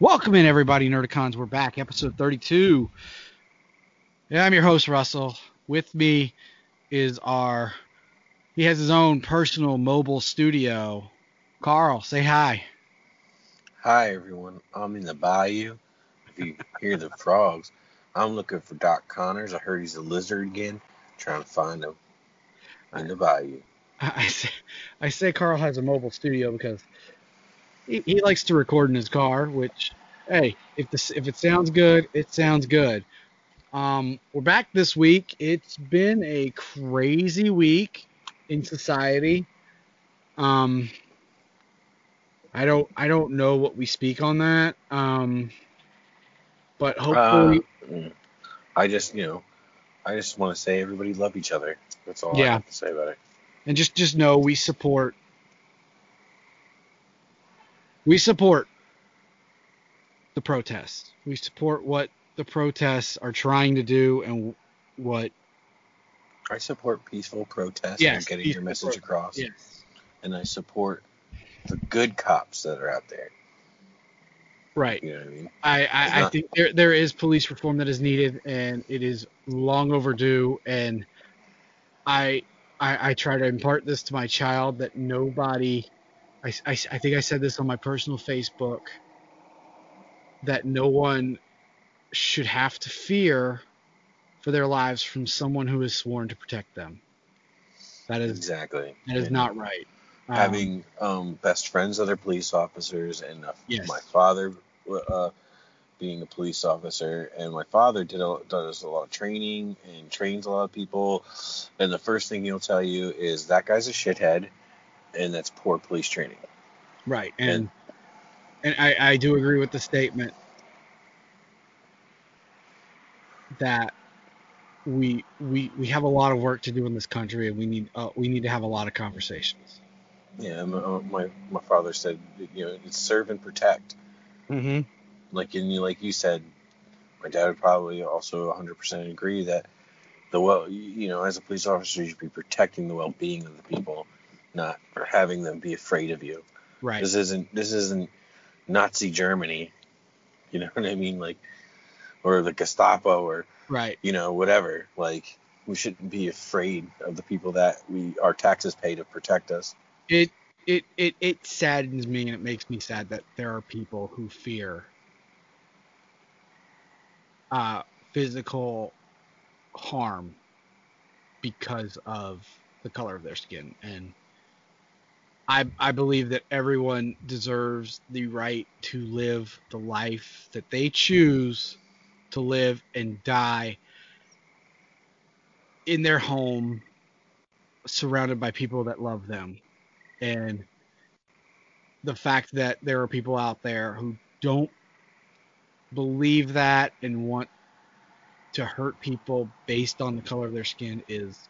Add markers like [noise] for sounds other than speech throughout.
Welcome in, everybody. Nerdicons, we're back, episode 32. Yeah, I'm your host, Russell. With me is our, he has his own personal mobile studio. Carl, say hi. Hi, everyone. I'm in the bayou. If you hear the frogs, I'm looking for Doc Connors. I heard he's a lizard again. Trying to find him in the bayou. I, I say, I say Carl has a mobile studio because he, he likes to record in his car, which, hey, if this if it sounds good, it sounds good. Um, we're back this week. It's been a crazy week in society. Um, I don't I don't know what we speak on that. Um, but hopefully, Uh, I just, you know, I just want to say everybody love each other. That's all I have to say about it. and just just know we support we support the protests. We support what the protests are trying to do and what I support peaceful protests Yes, and getting your message protest. across. yes And I support the good cops that are out there. right You know what I mean? I, I, I think there there is police reform that is needed and it is long overdue and I I, I try to impart this to my child that nobody I, I, I think I said this on my personal Facebook that no one should have to fear for their lives from someone who is sworn to protect them. That is Exactly. that is And not right. Um, having um, best friends that are police officers, and uh, Yes. my father uh, being a police officer, and my father did a, does a lot of training and trains a lot of people. And the first thing he'll tell you is that guy's a shithead, and that's poor police training. Right, and and I, I do agree with the statement that we we we have a lot of work to do in this country, and we need uh, we need to have a lot of conversations. Yeah, my my, my father said, you know, it's serve and protect. Mm-hmm. Like and you like you said, my dad would probably also 100% agree that the well, you know, as a police officer, you should be protecting the well-being of the people, not for having them be afraid of you. Right. This isn't this isn't Nazi Germany, you know [laughs] what I mean? Like, or the Gestapo, or Right. you know whatever. Like, we shouldn't be afraid of the people that we our taxes pay to protect us. It it it it saddens me, and it makes me sad that there are people who fear uh, physical harm because of the color of their skin, and I I believe that everyone deserves the right to live the life that they choose to live and die in their home, surrounded by people that love them, and the fact that there are people out there who don't believe that and want to hurt people based on the color of their skin is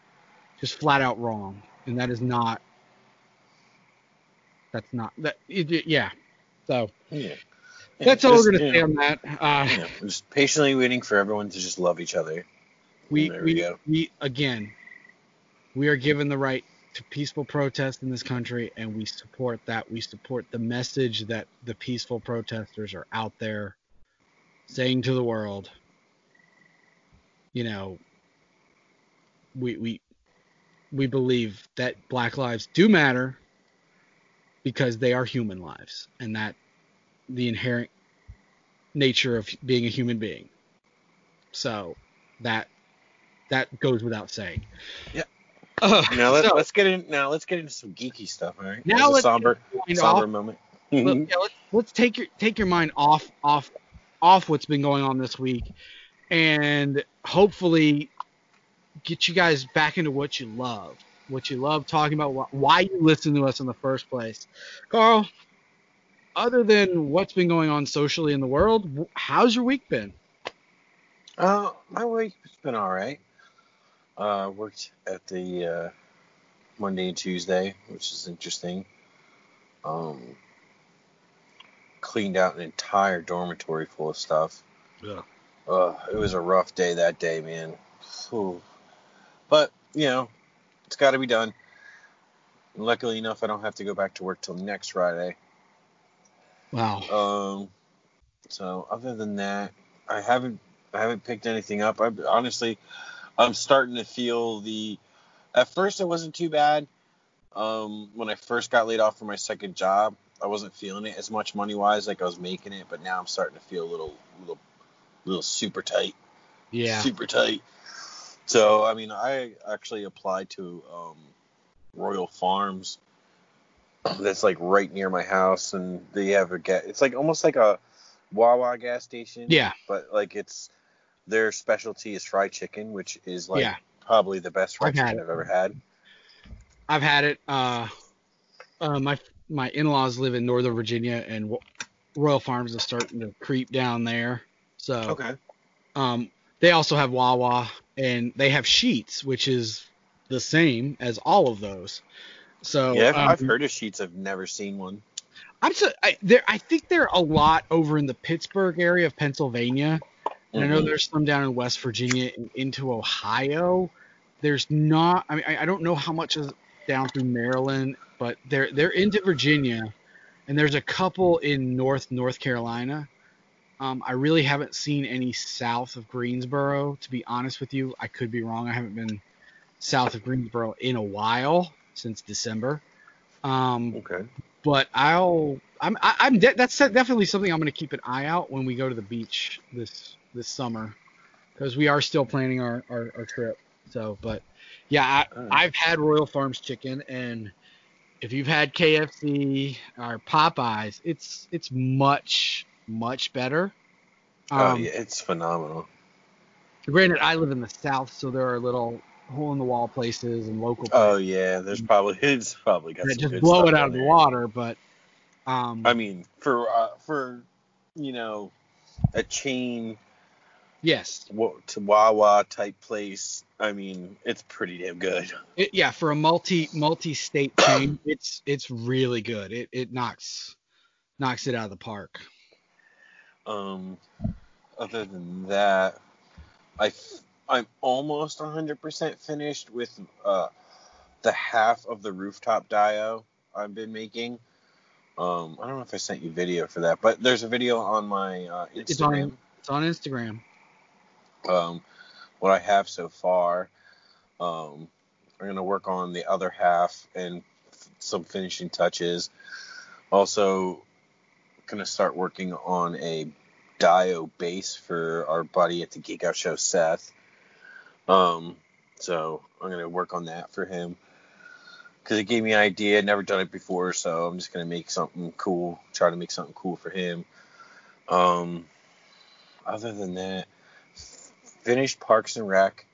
just flat out wrong. And that is not that's not that it, yeah. So Yeah. that's all just, we're gonna you say know, on that. Uh yeah, just patiently waiting for everyone to just love each other. we we we, we again we are given the right to peaceful protest in this country and we support that. We support the message that the peaceful protesters are out there saying to the world you know we we we believe that black lives do matter because they are human lives and that the inherent nature of being a human being so that that goes without saying. Yeah. Ugh, Now let's so, let's get in. Now let's get into some geeky stuff. All right. Now let's somber you know, somber off- moment. look, yeah, let's, let's take your take your mind off off off what's been going on this week, and hopefully get you guys back into what you love, what you love talking about, wh- why you listen to us in the first place. Carl, other than what's been going on socially in the world, wh- how's your week been? Uh, my week's been all right. Uh, worked at the uh, Monday and Tuesday, which is interesting. Um, cleaned out an entire dormitory full of stuff. Yeah. Uh, it was a rough day that day, man. Whew. But you know, it's got to be done. Luckily enough, I don't have to go back to work till next Friday. Wow. Um, So other than that, I haven't I haven't picked anything up. I honestly, I'm starting to feel the. At first, it wasn't too bad. Um, when I first got laid off from my second job, I wasn't feeling it as much money wise, like I was making it. But now I'm starting to feel a little, little, little super tight. Yeah. Super tight. So I mean, I actually applied to um, Royal Farms. That's like right near my house, and they have a gas. It's like almost like a Wawa gas station. Yeah. But like it's their specialty is fried chicken, which is like Yeah. probably the best fried I've chicken. I've ever had. I've had it. Uh, uh, my my in-laws live in Northern Virginia, and Royal Farms is starting to creep down there. So Okay. um, they also have Wawa, and they have Sheetz, which is the same as all of those. So yeah, I've, um, I've heard of Sheetz. I've never seen one. I'm so I, there. I think there are a lot over in the Pittsburgh area of Pennsylvania, and I know Mhm. there's some down in West Virginia and into Ohio. There's not. I mean, I, I don't know how much is down through Maryland, but they're they're into Virginia, and there's a couple in North North Carolina. Um, I really haven't seen any south of Greensboro. To be honest with you, I could be wrong. I haven't been south of Greensboro in a while since December. Um, Okay. but I'll I'm I, I'm de- that's definitely something I'm going to keep an eye out when we go to the beach this this summer because we are still planning our, our, our trip. So, but yeah, I, Alright. I've had Royal Farms chicken, and if you've had KFC or Popeyes, it's it's much much better. oh Um, yeah, it's phenomenal. Granted, I live in the south, so there are little hole in the wall places and local Oh yeah, there's probably it's probably got that some just blow it out of the water. But um, I mean, for uh, for you know a chain yes, to Wawa type place, I mean, it's pretty damn good. It, yeah, for a multi multi state chain, it's it's really good. It it knocks knocks it out of the park. Um, other than that, I I'm almost 100% finished with uh, the half of the rooftop dio I've been making. Um, I don't know if I sent you video for that, but there's a video on my uh, It's on- Instagram. It's on Instagram. um, what I have so far. Um, I'm gonna work on the other half and f- some finishing touches. Also, gonna start working on a Dio base for our buddy at the Geek Out Show, Seth. Um, so I'm gonna work on that for him because it gave me an idea. I'd Never done it before, so I'm just gonna make something cool. Try to make something cool for him. Um, other than that, finished Parks and Rec.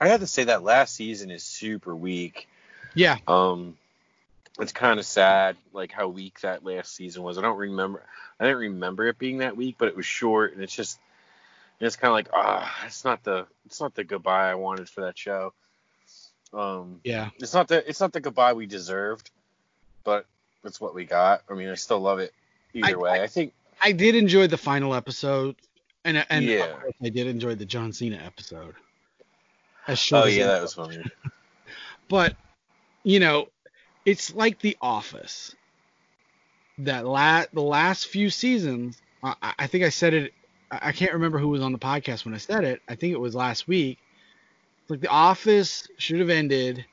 I have to say that last season is super weak. Yeah, Um, it's kind of sad, like how weak that last season was. I don't remember. I didn't remember it being that weak, but it was short, and it's just, and it's kind of like, ah, it's not the, it's not the goodbye I wanted for that show. Um, yeah. it's not the, it's not the goodbye we deserved, but it's what we got. I mean, I still love it either I- way. I think, I did enjoy the final episode, and and Yeah. I did enjoy the John Cena episode. As short oh as yeah, that was funny. [laughs] but you know, it's like The Office. That la- the last few seasons, I, I- think I said it. I can't remember who was on the podcast when I said it. I think it was last week. Like The Office should have ended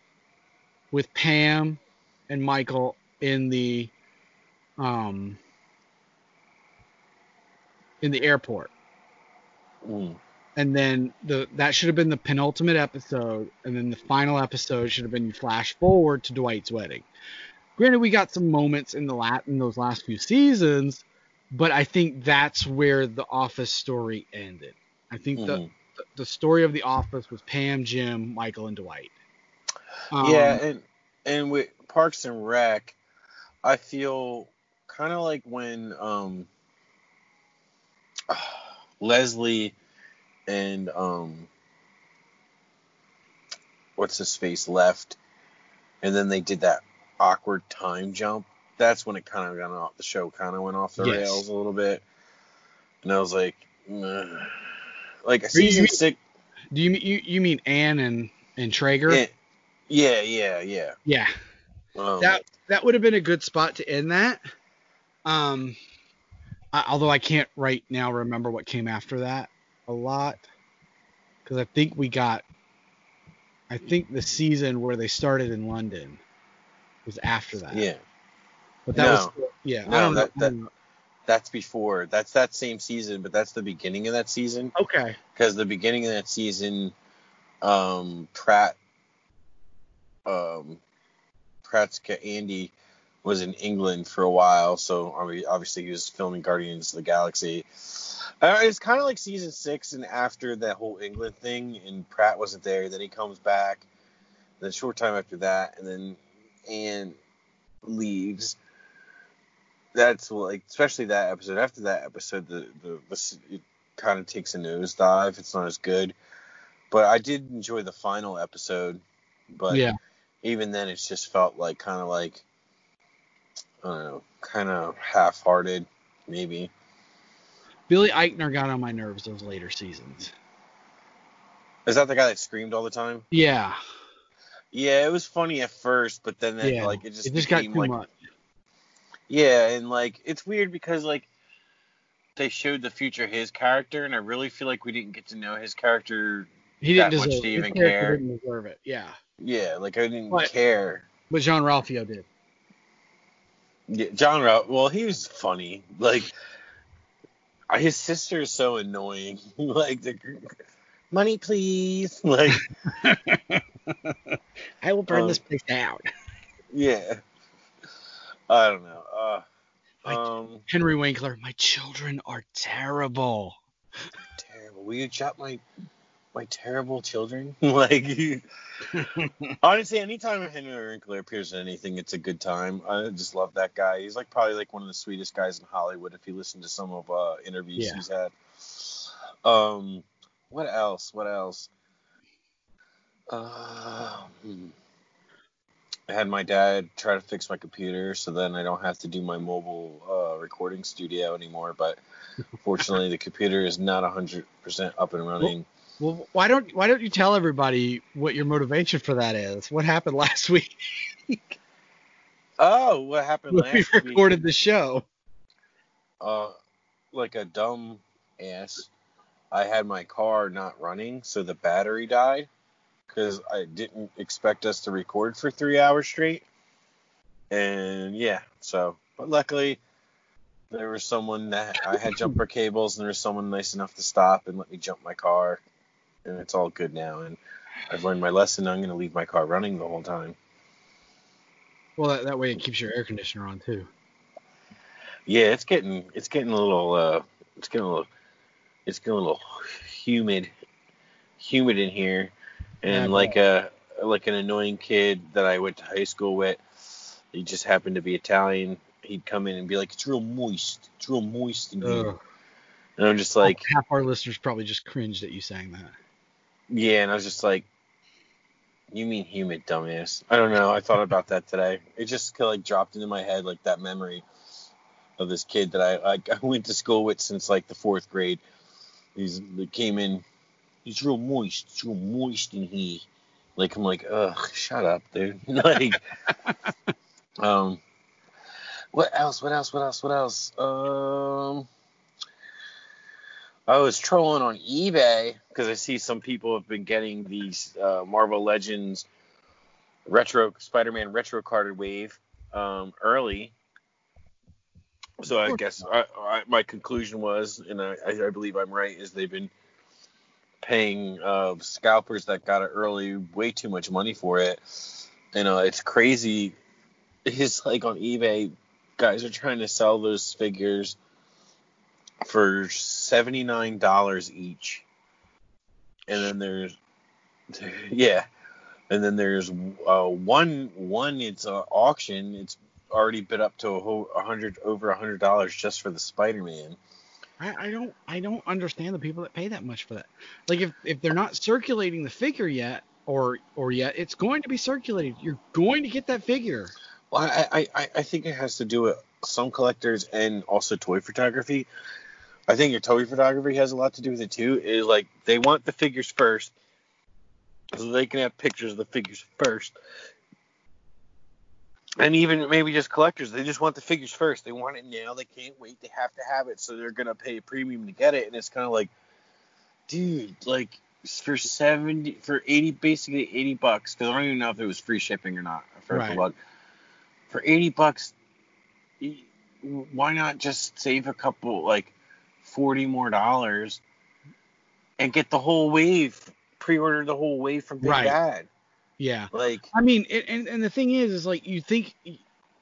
with Pam and Michael in the um in the airport Mm. And then the that should have been the penultimate episode, and then the final episode should have been you flash forward to Dwight's wedding. Granted, we got some moments in the lat in those last few seasons, but I think that's where the Office story ended. I think the Mhm. the story of the Office was Pam, Jim, Michael, and Dwight. Um, yeah, and and with Parks and Rec, I feel kind of like when um [sighs] Leslie and um what's his face left, and then they did that awkward time jump. That's when it kind of got off. The show kind of went off the Yes. rails a little bit, and I was like, "Meh." like you- season you- six. Do you mean you, you mean Anne and and Traeger? Yeah, yeah, yeah, yeah. yeah. Um, that that would have been a good spot to end that. Um, I, although I can't right now remember what came after that a lot, because I think we got, I think the season where they started in London was after that. Yeah. But that No. was yeah. I No, don't that- know. that- That's before. That's that same season, but that's the beginning of that season. okay. Because the beginning of that season, um, Pratt, um, Pratt's Andy was in England for a while, so obviously he was filming Guardians of the Galaxy. Uh, it's kind of like season six, and after that whole England thing, and Pratt wasn't there, then he comes back. Then a short time after that, and then Anne leaves. That's like, especially that episode. After that episode, the the, the it kind of takes a nosedive. It's not as good, but I did enjoy the final episode. But yeah. even then, it's just felt like kind of like I don't know, kind of half-hearted, maybe. Billy Eichner got on my nerves those later seasons. Is that the guy that screamed all the time? Yeah. Yeah, it was funny at first, but then that, yeah. like it just it just got too like much. yeah, and like it's weird because like they showed the future his character, and I really feel like we didn't get to know his character. He didn't that much deserve to it. even care. Didn't deserve it. Yeah. Yeah, like I didn't But- care. But Jean-Ralphio did. Yeah, John Rout. Well, he was funny. Like his sister is so annoying. [laughs] like the money, please. [laughs] Like [laughs] I will burn Um, this place down. yeah. I don't know. Uh, Like- um, Henry Winkler, my children are terrible. terrible. Will you chop my my terrible children? [laughs] like honestly, anytime Henry Winkler appears in anything, it's a good time. I just love that guy. He's like probably like one of the sweetest guys in Hollywood. If you listen to some of uh interviews Yeah. he's had. Um, what else? What else? Um, I had my dad try to fix my computer, so then I don't have to do my mobile uh, recording studio anymore. But fortunately, the computer is not hundred percent up and running. Well, why don't why don't you tell everybody what your motivation for that is? What happened [laughs] last week Oh, what happened when last we week? recorded the show? Uh, like a dumb ass, I had my car not running, so the battery died because I didn't expect us to record for three hours straight. And yeah, so but luckily there was someone that I had jumper [laughs] cables, and there was someone nice enough to stop and let me jump my car, and it's all good now. And I've learned my lesson. I'm going to leave my car running the whole time. Well, that, that way it keeps your air conditioner on too. Yeah, it's getting it's getting a little uh it's getting a little it's getting a little humid humid in here. And Yeah, like a like an annoying kid that I went to high school with, he just happened to be Italian. He'd come in and be like, "It's real moist. It's real moist in here." Ugh. And I'm just like, half our listeners probably just cringed at you saying that. Yeah, and I was just like, "You mean humid, dumbass?" I don't know. I thought about that today. It just like dropped into my head like that memory of this kid that I I, [laughs] I went to school with since like the fourth grade. He's he came in. He's real moist. It's real moist in here. Like I'm like, ugh, shut up, dude. [laughs] like, [laughs] um, what else? What else? What else? What else? Um. I was trolling on eBay because I see some people have been getting these uh, Marvel Legends retro Spider-Man retro carded wave um, early. So I guess I, I, my conclusion was, and I, I believe I'm right, is they've been paying uh, scalpers that got it early way too much money for it. And uh, it's crazy. [laughs] It's like on eBay, guys are trying to sell those figures for seventy nine dollars each, and then there's [laughs] yeah, and then there's uh, one one it's an auction. It's already bid up to a hundred over a hundred dollars just for the Spider Man. I, I don't I don't understand the people that pay that much for that. Like if if they're not circulating the figure yet or or yet, it's going to be circulated. You're going to get that figure. Well, I, I, I- I think it has to do with some collectors and also toy photography. I think your toy photography has a lot to do with it too. Is like they want the figures first, so they can have pictures of the figures first. and even maybe just collectors, they just want the figures first. They want it now. They can't wait. They have to have it, so they're gonna pay a premium to get it. And it's kind of like, dude, like for seventy, for eighty, basically eighty bucks, because I don't even know if it was free shipping or not. For Right. for eighty bucks, why not just save a couple, like forty more dollars, and get the whole wave, pre-order the whole wave from Big Right. Yeah. like. I mean, it, and and the thing is, is like you think,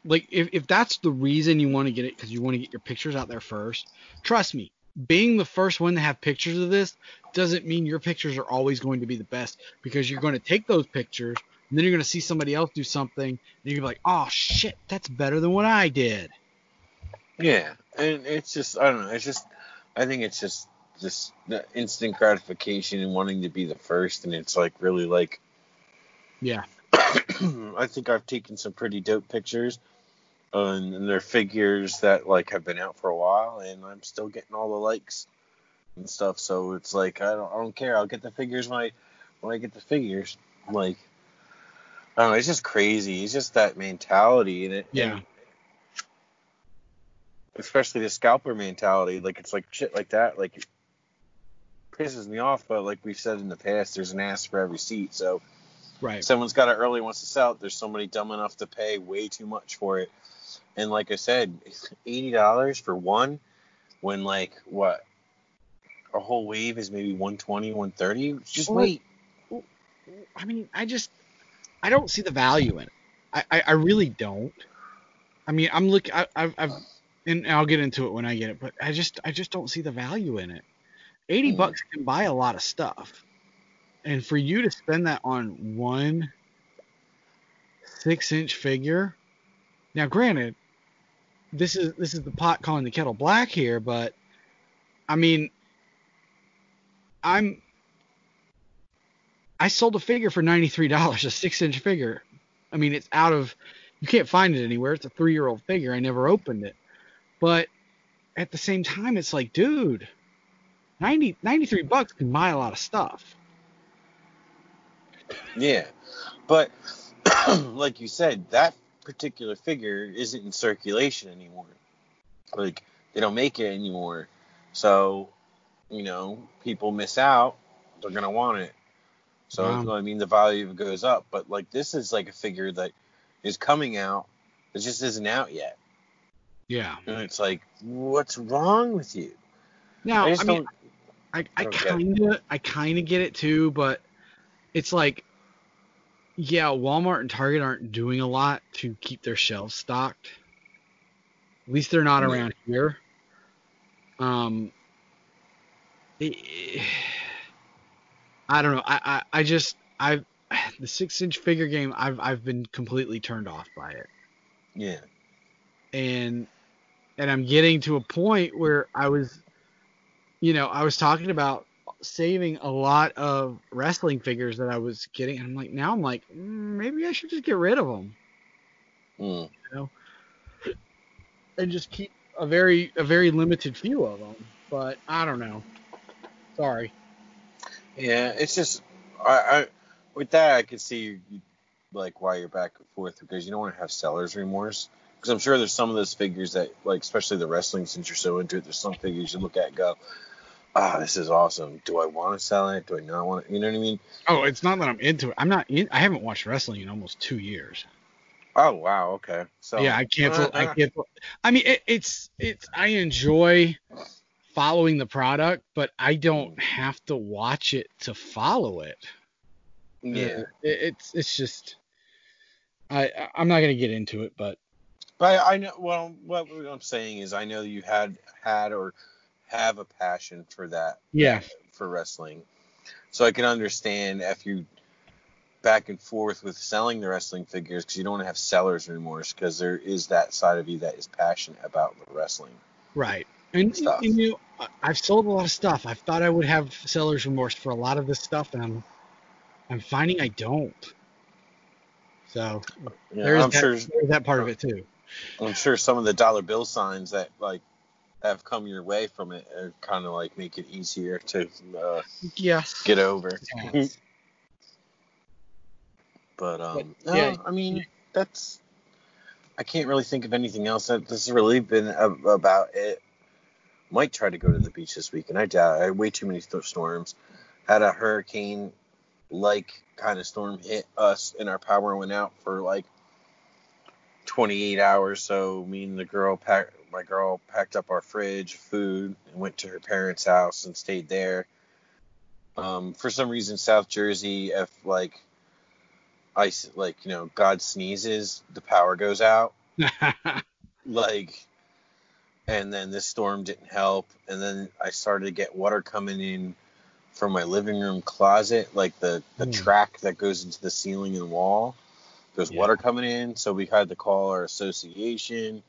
like if if that's the reason you want to get it because you want to get your pictures out there first, trust me, being the first one to have pictures of this doesn't mean your pictures are always going to be the best because you're going to take those pictures and then you're going to see somebody else do something and you're gonna be like, oh shit, that's better than what I did. Yeah, and it's just I don't know. It's just I think it's just just the instant gratification and wanting to be the first, and it's like really like Yeah. [coughs] I think I've taken some pretty dope pictures, and, and they're figures that like have been out for a while, and I'm still getting all the likes and stuff. So it's like I don't I don't care. I'll get the figures when I when I get the figures. Like I don't know. It's just crazy. It's just that mentality, and it Yeah. and especially the scalper mentality. Like it's like shit like that. Like it pisses me off. But like we've said in the past, there's an ass for every seat. So Right. someone's got it early wants to sell it. There's somebody dumb enough to pay way too much for it. And like I said, [laughs] eighty dollars for one, when like what a whole wave is maybe 120, 130. Just wait. I mean, I just I don't see the value in it. I, I, I really don't. I mean, I'm looking. I, I've, I've and I'll get into it when I get it, but I just I just don't see the value in it. Eighty Hmm. bucks can buy a lot of stuff, and for you to spend that on one six-inch figure. Now, granted, this is this is the pot calling the kettle black here, but I mean, I'm I sold a figure for $93, a six inch figure. I mean, it's out of, you can't find it anywhere. It's a three year old figure. I never opened it. But at the same time, it's like, dude, 90, 93 bucks can buy a lot of stuff. Yeah, but [clears throat] like you said, that particular figure isn't in circulation anymore. Like they don't make it anymore, so you know people miss out. They're gonna want it. So Wow. I mean, the value goes up. But like this is like a figure that is coming out. It just isn't out yet, Yeah. and it's like, what's wrong with you? Now, I I, mean. I, I kind of, I kind of get it too, but it's like, yeah, Walmart and Target aren't doing a lot to keep their shelves stocked. At least they're not around here. Um, it- I don't know. I, I, I just, I, [sighs] the six inch figure game, I've, I've been completely turned off by it Yeah. And and I'm getting to a point where I was, you know, I was talking about saving a lot of wrestling figures that I was getting, and I'm like, now I'm like, mm, maybe I should just get rid of them Mm. You know, and just keep a very a very limited few of them. But I don't know. Sorry. Yeah, it's just I, I with that I could see you, like why you're back and forth because you don't want to have seller's remorse. Because I'm sure there's some of those figures that like especially the wrestling since you're so into it. There's some figures you look at and go, ah, this is awesome. Do I want to sell it? Do I not want to? You know what I mean? Oh, it's not that I'm into it. I'm not. In, I haven't watched wrestling in almost two years. Oh wow, okay. So yeah, I cancel. I Uh, cancel. I mean, it, it's it's. I enjoy following the product, but I don't have to watch it to follow it. yeah. It- it's it's just. I I- I'm not gonna get into it, but But I, I know. Well, what I'm saying is, I know you had had or have a passion for that yeah, for wrestling. So I can understand if you back and forth with selling the wrestling figures because you don't have seller's remorse because there is that side of you that is passionate about the wrestling. right. And, and you know, I've sold a lot of stuff. I thought I would have seller's remorse for a lot of this stuff, and I'm I'm finding I don't. So Yeah, there's I'm that, sure. there's that part of it too. I'm sure some of the dollar bill signs that like have come your way from it are kind of like make it easier to uh, Yes. get over. Yes. [laughs] But um, But, no, I mean that's I can't really think of anything else. That this has really been about it. Might try to go to the beach this week, and I doubt. I had way too many th- storms. Had a hurricane like kind of storm hit us, and our power went out for like 28 hours. So me and the girl packed. My girl packed up our fridge, food, and went to her parents' house and stayed there. Um, for some reason, South Jersey, if like ice, like you know, God sneezes, the power goes out. [laughs] like, and then this storm didn't help, and then I started to get water coming in from my living room closet, like the the Mm. track that goes into the ceiling and wall. There's Yeah. water coming in, so we had to call our association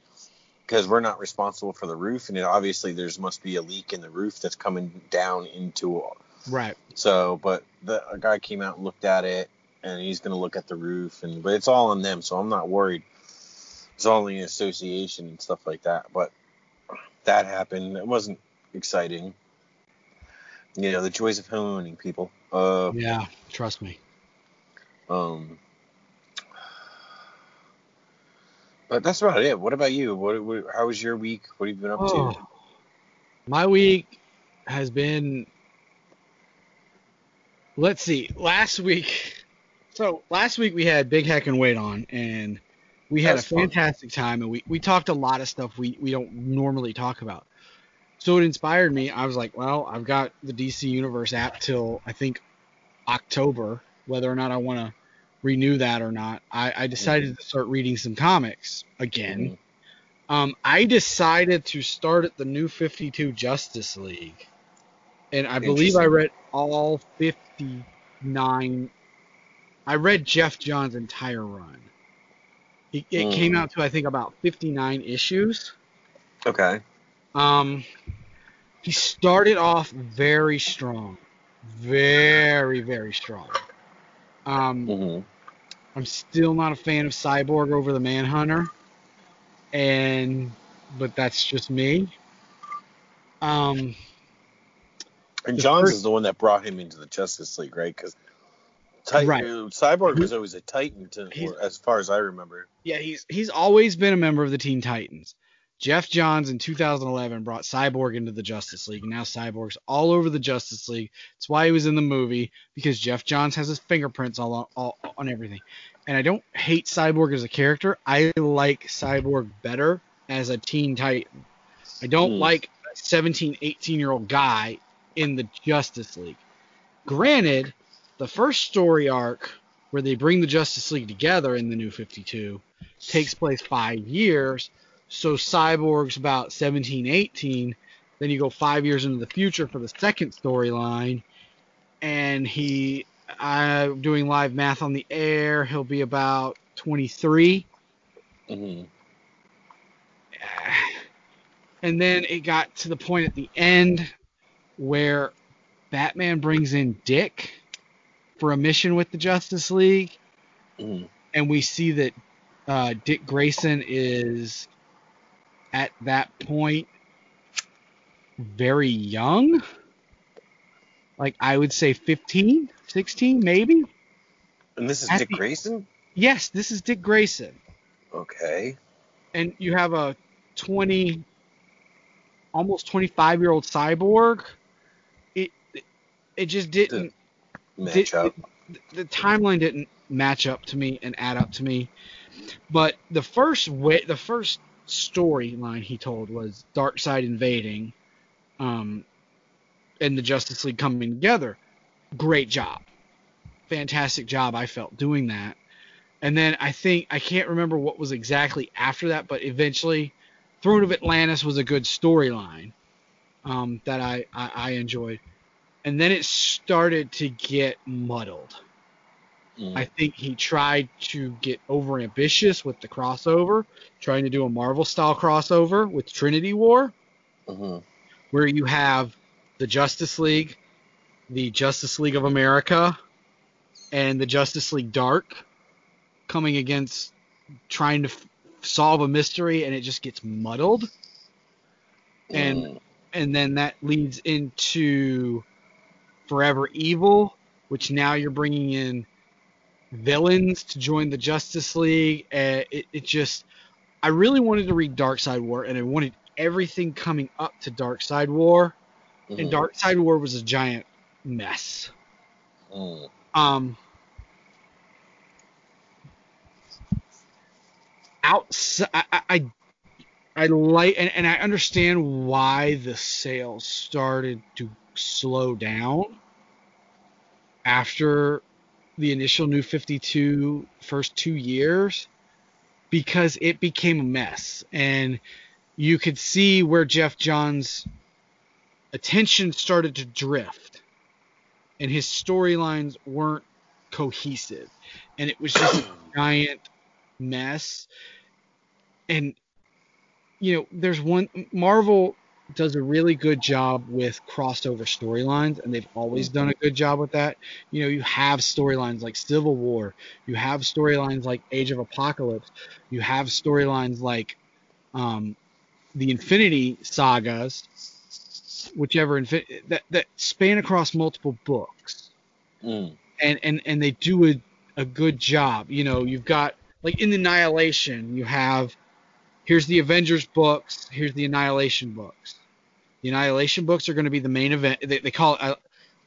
because we're not responsible for the roof, and it, obviously there's must be a leak in the roof that's coming down into right. so, but the a guy came out and looked at it, and he's gonna look at the roof, and but it's all on them, so I'm not worried. It's all in the association and stuff like that. But that happened. It wasn't exciting. You know the joys of homeowning, people. Uh, Yeah. Trust me. um. But that's about it. What about you? What, what how was your week? What have you been up to? Oh, my week has been. Let's see. Last week, so last week we had Big Heck and Wait on, and we had a was fun. fantastic time, and we we talked a lot of stuff we we don't normally talk about. So it inspired me. I was like, well, I've got the DC Universe app till I think October, whether or not I want to renew that or not. I, I decided to start reading some comics again. Um, I decided to start at the new 52 Justice League, and I believe I read all 59. I read Geoff Johns' entire run. It, it came Mm. out to I think about 59 issues. Okay. Um, he started off very strong, very very strong. Um, hmm I'm still not a fan of Cyborg over the Manhunter, and but that's just me. Um, And Johns first- is the one that brought him into the Justice League, right? Because Titan, Right. Cyborg was always a Titan, to, as far as I remember. yeah, he's he's always been a member of the Teen Titans. Geoff Johns in 2011 brought Cyborg into the Justice League, and now Cyborg's all over the Justice League. That's why he was in the movie because Geoff Johns has his fingerprints all on, all on everything. And I don't hate Cyborg as a character. I like Cyborg better as a Teen Titan. I don't Hmm. like a 17, 18 year old guy in the Justice League. Granted, the first story arc where they bring the Justice League together in the New 52 takes place five years. So Cyborg's about 17, 18. Then you go five years into the future for the second storyline, and he, I'm doing live math on the air. He'll be about 23. hmm [sighs] And then it got to the point at the end where Batman brings in Dick for a mission with the Justice League, hmm and we see that uh, Dick Grayson is at that point very young. Like I would say 15, 16 maybe. And this is At Dick the- Grayson? Yes, this is Dick Grayson. Okay. And you have a 20 almost 25 year old cyborg. It it just didn't Match Did- up. the timeline didn't match up to me and add up to me. But the first way, the first storyline he told was Darkseid invading, um, and the Justice League coming together. Great job, fantastic job. I felt doing that. And then I think I can't remember what was exactly after that, but eventually, Throne of Atlantis was a good storyline um, that I, I I enjoyed. And then it started to get muddled. Mm. I think he tried to get over ambitious with the crossover, trying to do a Marvel style crossover with Trinity War, hmm where you have the Justice League, the Justice League of America, and the Justice League Dark coming against trying to f- solve a mystery, and it just gets muddled. And Mm. and then that leads into Forever Evil, which now you're bringing in villains to join the Justice League. Uh, it, it just I really wanted to read Darkseid War, and I wanted everything coming up to Darkseid War, Mhm. and Darkseid War was a giant mess. Mm. Um, outside, I, I, I- I like, and, and I understand why the sales started to slow down after the initial New 52 first two years because it became a mess, and you could see where Geoff Johns' attention started to drift and his storylines weren't cohesive. And it was just a [clears throat] giant mess. And you know there's one marvel does a really good job with crossover storylines and they've always done a good job with that you know you have storylines like civil war you have storylines like age of apocalypse you have storylines like um, the infinity sagas whichever infi- that that span across multiple books Mm. and and and they do a, a good job. You know, you've got like in the Annihilation, you have here's the Avengers books, here's the Annihilation books. The Annihilation books are going to be the main event. They, they call it uh,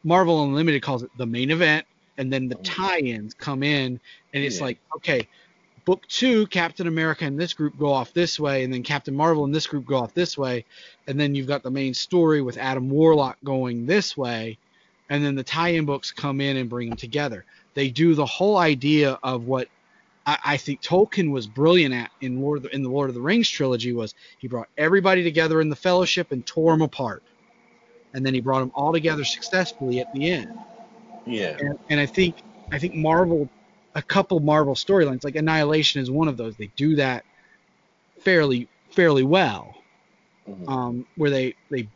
Marvel Unlimited calls it the main event, and then the tie-ins come in, and it's Yeah. like okay. Book two, Captain America and this group go off this way, and then Captain Marvel and this group go off this way, and then you've got the main story with Adam Warlock going this way, and then the tie-in books come in and bring them together. They do the whole idea of what I, I think Tolkien was brilliant at in Lord of the, in the Lord of the Rings trilogy was he brought everybody together in the Fellowship and tore them apart, and then he brought them all together successfully at the end. Yeah. And, and I think I think Marvel, a couple Marvel storylines like Annihilation is one of those. They do that fairly fairly well Mhm. um, where they they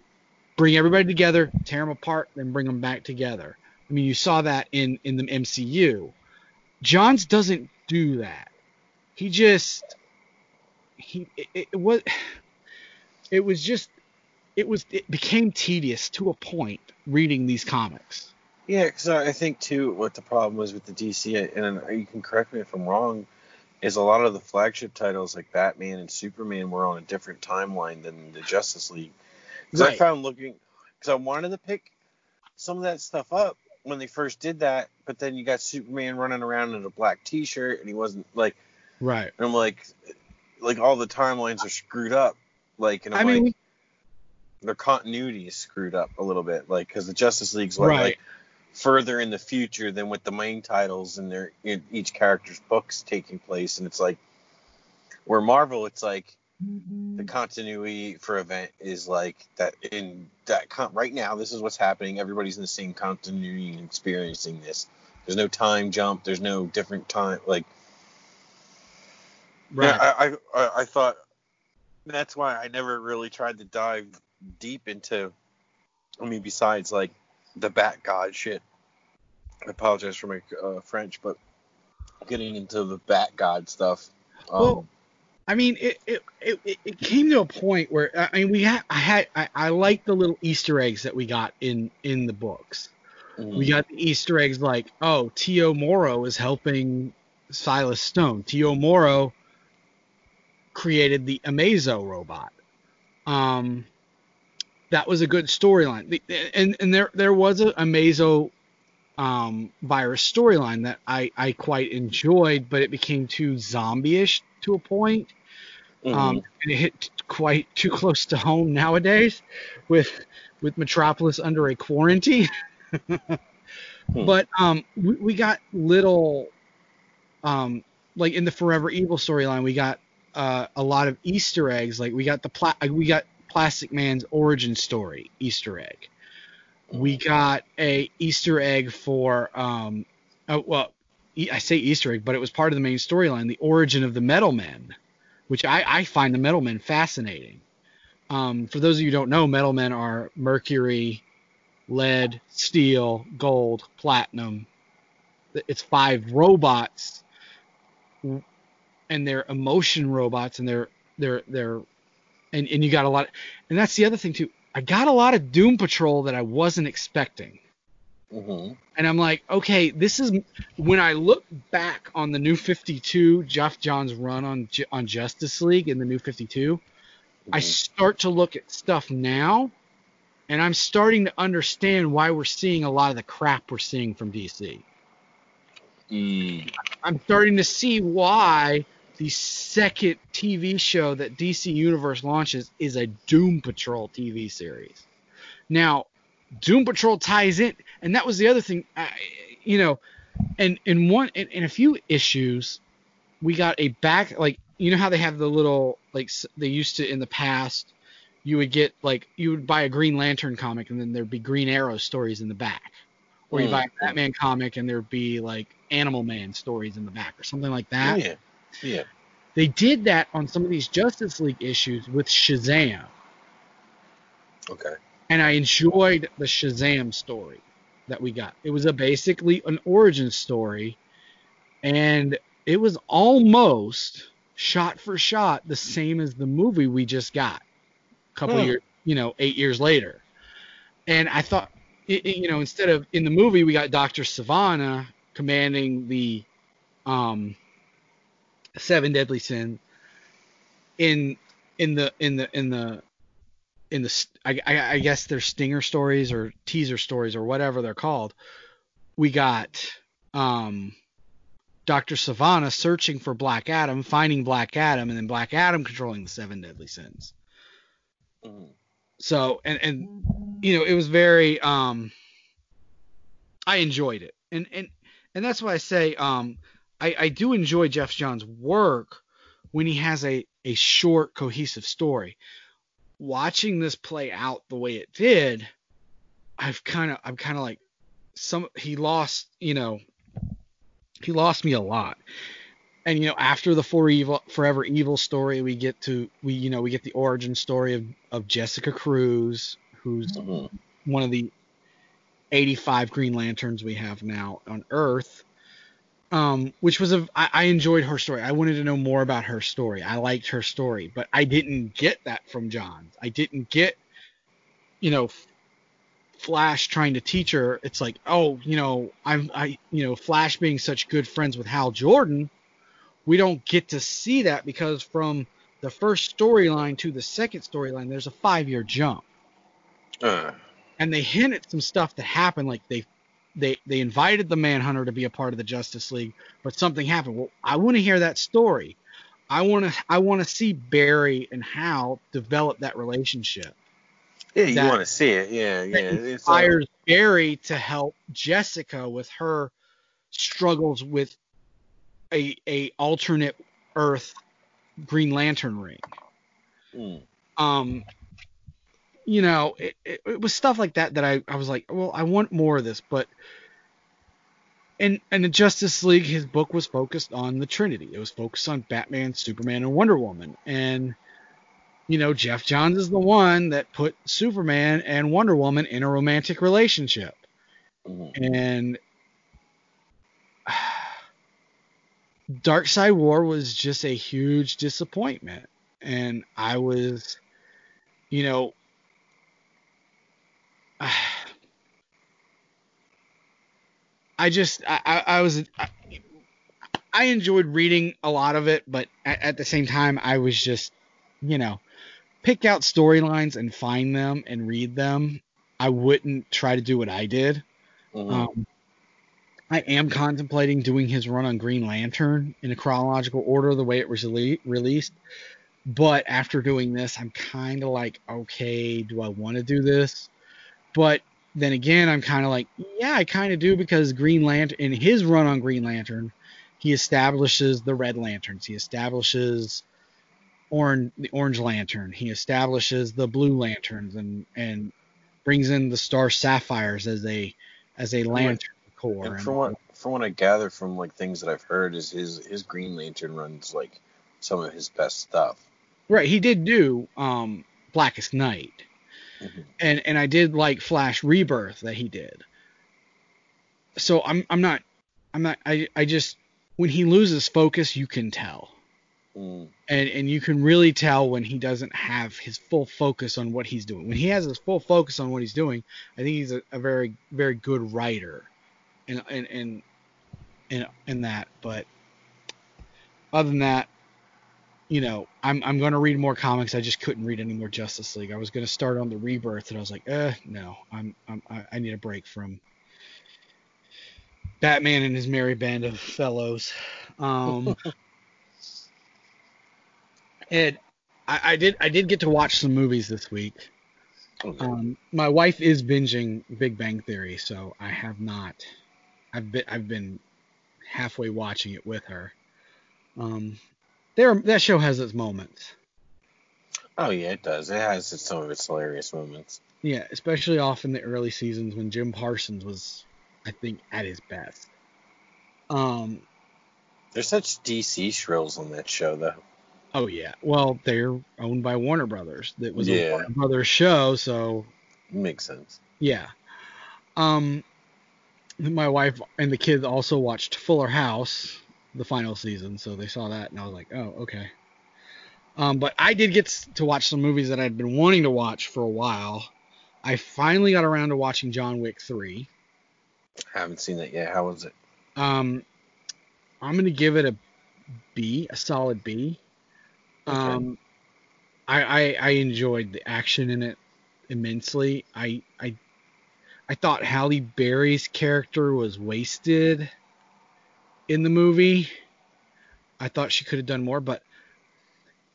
bring everybody together, tear them apart, then bring them back together. I mean, you saw that in in the MCU. Johns doesn't do that. He just he it, it was [sighs] it was just it was it became tedious to a point reading these comics. Yeah, because I think too what the problem was with the DC, and you can correct me if I'm wrong, is a lot of the flagship titles like Batman and Superman were on a different timeline than the Justice League. Because I found looking, because I wanted to pick some of that stuff up when they first did that, but then you got Superman running around in a black T-shirt, and he wasn't like, Right. and I'm like, like all the timelines are screwed up, like, and I'm I mean, like, their continuity is screwed up a little bit, like, because the Justice League's what, right. like further in the future than with the main titles and their in each character's books taking place and it's like where marvel it's like the continuity for event is like that in that con- right now this is what's happening everybody's in the same continuity and experiencing this there's no time jump there's no different time like right. yeah, I, I I I thought that's why I never really tried to dive deep into. I mean, besides like the Bat God shit. I apologize for my uh, French, but getting into the Bat God stuff. Um, Well, I mean, it, it, it, it- came to a point where I mean, we had I had I, I like the little Easter eggs that we got in in the books. mhm. We got the Easter eggs like, oh, T.O. Morrow is helping Silas Stone. T.O. Morrow created the Amazo robot. Um, that was a good storyline. The- And and there there was a Amazo um, virus storyline that I, I quite enjoyed, but it became too zombie-ish to a point. Mhm. Um, and it hit quite too close to home nowadays with with Metropolis under a quarantine. [laughs] But um, we, we got little, um, like in the Forever Evil storyline, we got uh, a lot of Easter eggs. Like we got the pla- we got Plastic Man's origin story Easter egg. We got a Easter egg for um, oh, well, I say Easter egg, but it was part of the main storyline, the origin of the Metal Men, which I, I find the Metal Men fascinating. Um, for those of you who don't know, Metal Men are Mercury, lead, steel, gold, platinum. It's five robots, and they're emotion robots, and they're they're they're, and and you got a lot, and that's the other thing too. I got a lot of Doom Patrol that I wasn't expecting. Mm-hmm. And I'm like, okay, this is when I look back on the new 52, Geoff Johns run on on Justice League in the new 52. I Mhm. start to look at stuff now, and I'm starting to understand why we're seeing a lot of the crap we're seeing from DC. Mm. I'm starting to see why the second TV show that DC Universe launches is a Doom Patrol TV series. Now, Doom Patrol ties in, and that was the other thing, I, you know, and in one in, in a few issues, we got a back like you know how they have the little like they used to in the past. You would get like you would buy a Green Lantern comic and then there'd be Green Arrow stories in the back, or you Mm. buy a Batman comic and there'd be like Animal Man stories in the back or something like that. yeah. Yeah. They did that on some of these Justice League issues with Shazam, Okay. and I enjoyed the Shazam story that we got. It was a basically an origin story, and it was almost shot for shot the same as the movie we just got a couple Huh. years, you know, eight years later. And I thought, it, it- you know, instead of in the movie we got Doctor Sivana commanding the um, seven deadly sin In in the in the in the in the I, I, I guess they're stinger stories or teaser stories or whatever they're called. We got um, Dr. Sivana searching for Black Adam, finding Black Adam, and then Black Adam controlling the seven deadly sins. Mhm. So and and you know it was very um I enjoyed it and and and that's why I say um I I do enjoy Geoff Johns' work when he has a a short cohesive story. Watching this play out the way it did, I've kind of I'm kind of like some he lost you know he lost me a lot. And you know, after the for evil, forever evil story, we get to we you know we get the origin story of, of Jessica Cruz, who's Mhm. one of the 85 Green Lanterns we have now on Earth. Um, which was a I, I enjoyed her story. I wanted to know more about her story. I liked her story, but I didn't get that from John. I didn't get, you know, Flash trying to teach her. It's like, oh, you know, I'm I you know, Flash being such good friends with Hal Jordan. We don't get to see that because from the first storyline to the second storyline, there's a five year jump Uh, and they hint at some stuff that happened like they they they invited the manhunter to be a part of the justice league but something happened well i want to hear that story i want to i want to see barry and hal develop that relationship yeah, you want to see it. Yeah, yeah. that It's uh, barry to help jessica with her struggles with a a alternate earth green lantern ring mm, um you know it, it, it was stuff like that that I, I was like well i want more of this but in in the justice league his book was focused on the trinity it was focused on batman superman and wonder woman and you know geoff johns is the one that put superman and wonder woman in a romantic relationship mhm. and [sighs] Darkseid War was just a huge disappointment. And I was, you know, I just, I, I, was, I, I enjoyed reading a lot of it, but at, at the same time, I was just, you know, pick out storylines and find them and read them. I wouldn't try to do what I did. Mhm. Um, I am contemplating doing his run on Green Lantern in a chronological order, the way it was rele- released. But after doing this, I'm kind of like, okay, do I want to do this? But then again, I'm kind of like, yeah, I kind of do because Green Lantern, in his run on Green Lantern, he establishes the Red Lanterns. He establishes orange, the Orange Lantern. He establishes the Blue Lanterns and and brings in the Star Sapphires as a as a lantern corps. And and- from what from what I gather from like things that I've heard is his his Green Lantern runs like some of his best stuff. Right, he did do um Blackest Night. Mhm. And and I did like Flash Rebirth that he did. So I'm I'm not I'm not I I just when he loses focus you can tell. Mm. and and you can really tell when he doesn't have his full focus on what he's doing. When he has his full focus on what he's doing, I think he's a, a very very good writer, and and and and and that. But other than that, you know, I'm I'm going to read more comics. I just couldn't read any more Justice League. I was going to start on the Rebirth, and I was like, eh, no, I'm, I'm I I need a break from Batman and his merry band of fellows. Um, [laughs] and I, I did I did get to watch some movies this week. Okay. Um, my wife is binging Big Bang Theory, so I have not. I've been I've been halfway watching it with her. Um, there that show has its moments. oh yeah, it does. It has some of its hilarious moments. Yeah, especially off in the early seasons when Jim Parsons was, I think, at his best. Um, There's such DC shrills on that show though. oh yeah. Well, they're owned by Warner Brothers. That was Yeah. a Warner Brothers show, so Makes sense. Yeah. Um, my wife and the kids also watched Fuller House, the final season, so they saw that, and I was like, oh, okay. Um, but I did get to watch some movies that I'd been wanting to watch for a while. I finally got around to watching John Wick 3. I haven't seen that yet. How was it? Um, I'm gonna give it a B, a solid B. Okay. Um, I, I I enjoyed the action in it immensely. I I I thought Halle Berry's character was wasted in the movie. I thought she could have done more, but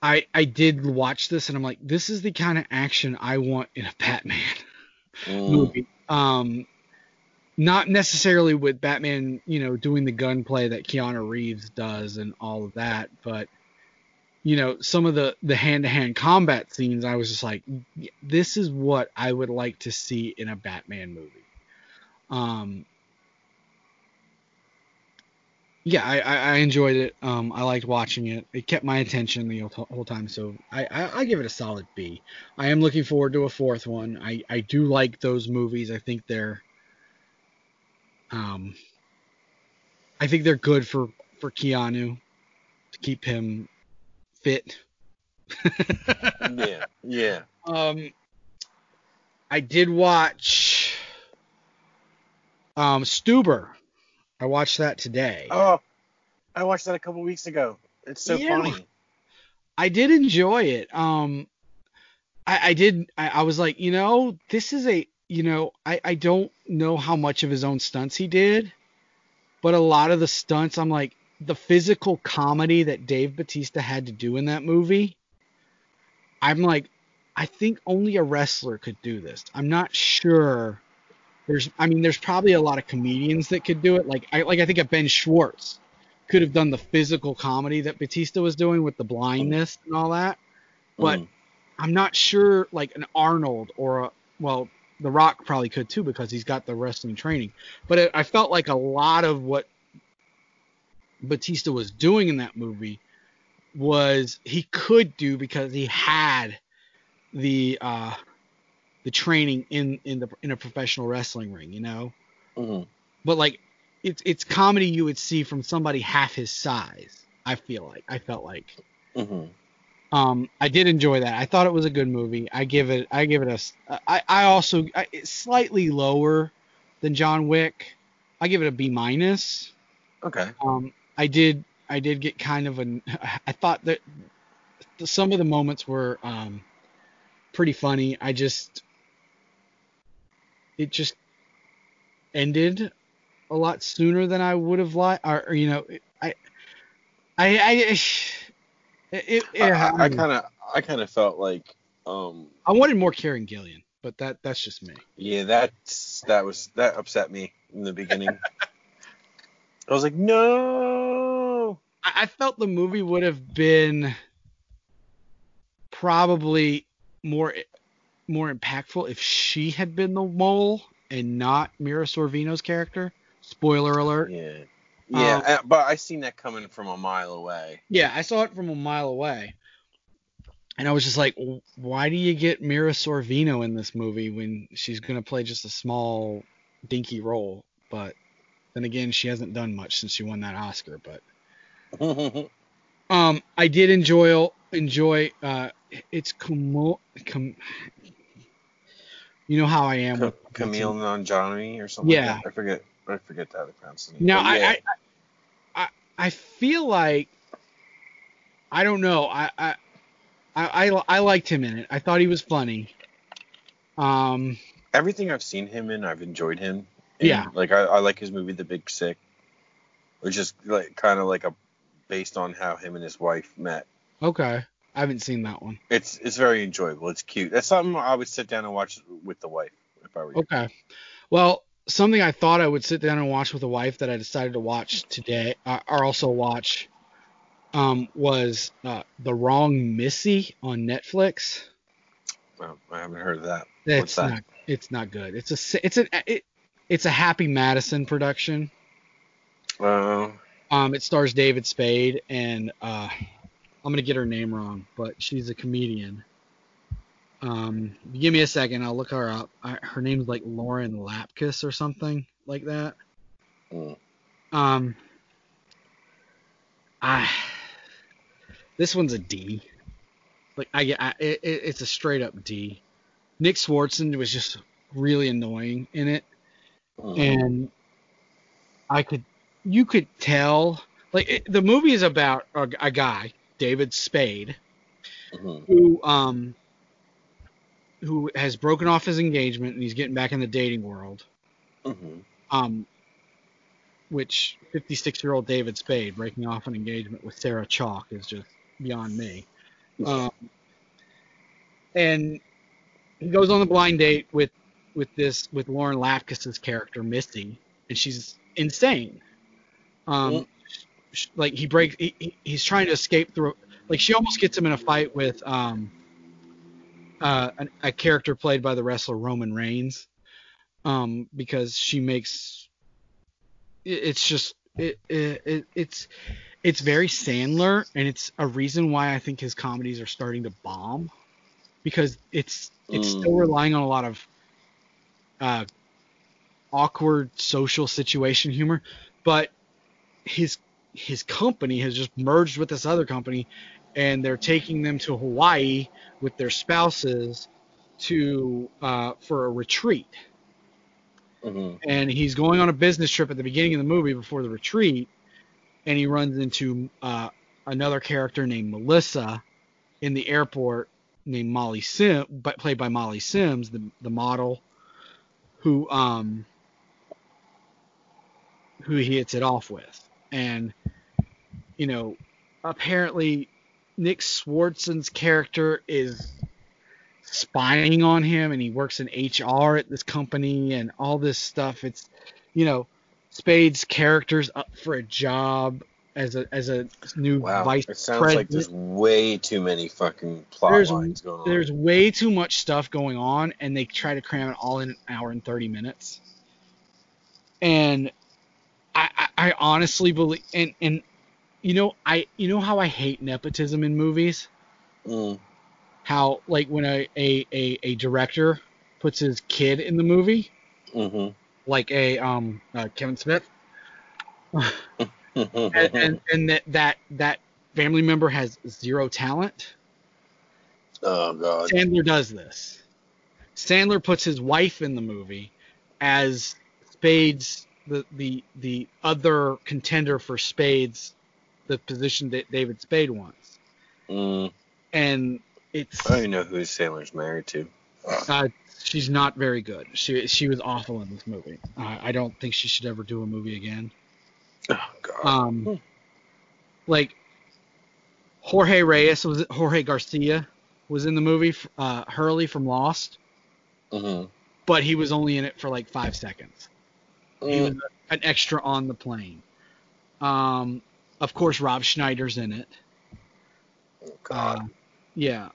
I I did watch this and I'm like, this is the kind of action I want in a Batman [laughs] Mm. movie. Um, not necessarily with Batman, you know, doing the gunplay that Keanu Reeves does and all of that, but you know, some of the the hand-to-hand combat scenes, I was just like, this is what I would like to see in a Batman movie. Um, yeah, I, I, I enjoyed it. Um, I liked watching it. It kept my attention the whole whole time, so I, I, I give it a solid B. I am looking forward to a fourth one. I, I do like those movies. I think they're um I think they're good for for Keanu to keep him fit. [laughs] yeah, yeah. Um I did watch um Stuber. I watched that today. Oh, I watched that a couple weeks ago. It's so Yeah. funny. I did enjoy it. Um, I, I did. I, I was like, you know, this is a, you know, I, I don't know how much of his own stunts he did, but a lot of the stunts, I'm like, the physical comedy that Dave Bautista had to do in that movie, I'm like, I think only a wrestler could do this. I'm not sure. There's, I mean, there's probably a lot of comedians that could do it. Like, I like, I think a Ben Schwartz could have done the physical comedy that Bautista was doing with the blindness and all that. But Mm. I'm not sure like an Arnold or a well, The Rock probably could too because he's got the wrestling training. But it, I felt like a lot of what Bautista was doing in that movie was he could do because he had the uh the training in in the in a professional wrestling ring, you know. Mhm. But like it's it's comedy you would see from somebody half his size. I feel like I felt like Mhm. um, I did enjoy that. I thought it was a good movie. I give it. I give it a. I, I also I, it's slightly lower than John Wick. I give it a B minus. Okay. Um, I did. I did get kind of an. I thought that the, some of the moments were um, pretty funny. I just. It just ended a lot sooner than I would have liked. Or, or, you know, I. I. I [sighs] it, it, I, I, I kind of, I kind of felt like, um, I wanted more Karen Gillan, but that that's just me. yeah, that's that was that upset me in the beginning. [laughs] I was like, no. I, I felt the movie would have been probably more more impactful if she had been the mole and not Mira Sorvino's character. Spoiler alert. Yeah. Yeah, Um, uh, but I seen that coming from a mile away. Yeah, I saw it from a mile away. And I was just like, why do you get Mira Sorvino in this movie when she's going to play just a small, dinky role? But then again, she hasn't done much since she won that Oscar. But [laughs] Um, I did enjoy enjoy. Uh, it's Kumo, com, You know how I am. Ca- with- Camille Nanjiani or something. Yeah. Like that. I forget. I forget how to pronounce name. Now I, yeah. I, I I feel like I don't know. I I, I I I liked him in it. I thought he was funny. Um. everything I've seen him in, I've enjoyed him. in. Yeah. Like I, I like his movie The Big Sick, which is like kind of like a based on how him and his wife met. Okay. I haven't seen that one. It's it's very enjoyable. It's cute. That's something I would sit down and watch with the wife if I were you. Okay. Well, something I thought I would sit down and watch with a wife that I decided to watch today, uh, or also watch, um, was uh, The Wrong Missy on Netflix. Well, I haven't heard of that. It's What's that? not. It's not good. It's a. It's a. It, it's a Happy Madison production. Uh, Um, it stars David Spade and uh, I'm gonna get her name wrong, but she's a comedian. Um, give me a second, I'll look her up. I, her name's like Lauren Lapkus or something like that. Mm. Um, I this one's a D. Like I get, I, it, it- it's a straight up D. Nick Swardson was just really annoying in it mm, and I could, you could tell, like it, the movie is about a, a guy, David Spade, mhm, who um, who has broken off his engagement and he's getting back in the dating world. mhm. Um, which 56 year old David Spade breaking off an engagement with Sarah Chalke is just beyond me. Um, and he goes on the blind date with with this with Lauren Lapkus's character Misty, and she's insane. Um, like he breaks, he, he- he's trying to escape through. Like she almost gets him in a fight with um, uh, an, a character played by the wrestler Roman Reigns, um, because she makes. it- It's just it, it, it it's it's very Sandler, and it's a reason why I think his comedies are starting to bomb, because it's it's Mm. still relying on a lot of uh, awkward social situation humor, but his his company has just merged with this other company, and they're taking them to Hawaii with their spouses to uh, for a retreat mhm. and he's going on a business trip at the beginning of the movie before the retreat, and he runs into uh, another character named Melissa in the airport named Molly Sim, but played by Molly Sims, the the model, who um who he hits it off with, and you know apparently Nick Swardson's character is spying on him and he works in HR at this company and all this stuff. It's you know, Spade's character's up for a job as a as a new Wow. vice It sounds president. like there's way too many fucking plot There's- lines going on. There's way too much stuff going on and they try to cram it all in an hour and 30 minutes. And I, I, I honestly believe and and you know I you know how I hate nepotism in movies? Mm, How like when a a, a, a director puts his kid in the movie, mhm. like a um uh, Kevin Smith, [laughs] and, Mm-hmm. and and that that that family member has zero talent. oh god. Sandler does this. Sandler puts his wife in the movie as Spades the the the other contender for Spades, the position that David Spade wants, Mm, and it's I don't even know who Sailor's married to. uh, she's not very good. She she was awful in this movie. Uh, I don't think she should ever do a movie again. Oh god. Um, like Jorge Reyes was it Jorge Garcia was in the movie uh, Hurley from Lost, mhm. but he was only in it for like five seconds. He was Mm, an extra on the plane. Um, of course, Rob Schneider's in it. oh god. Uh, yeah.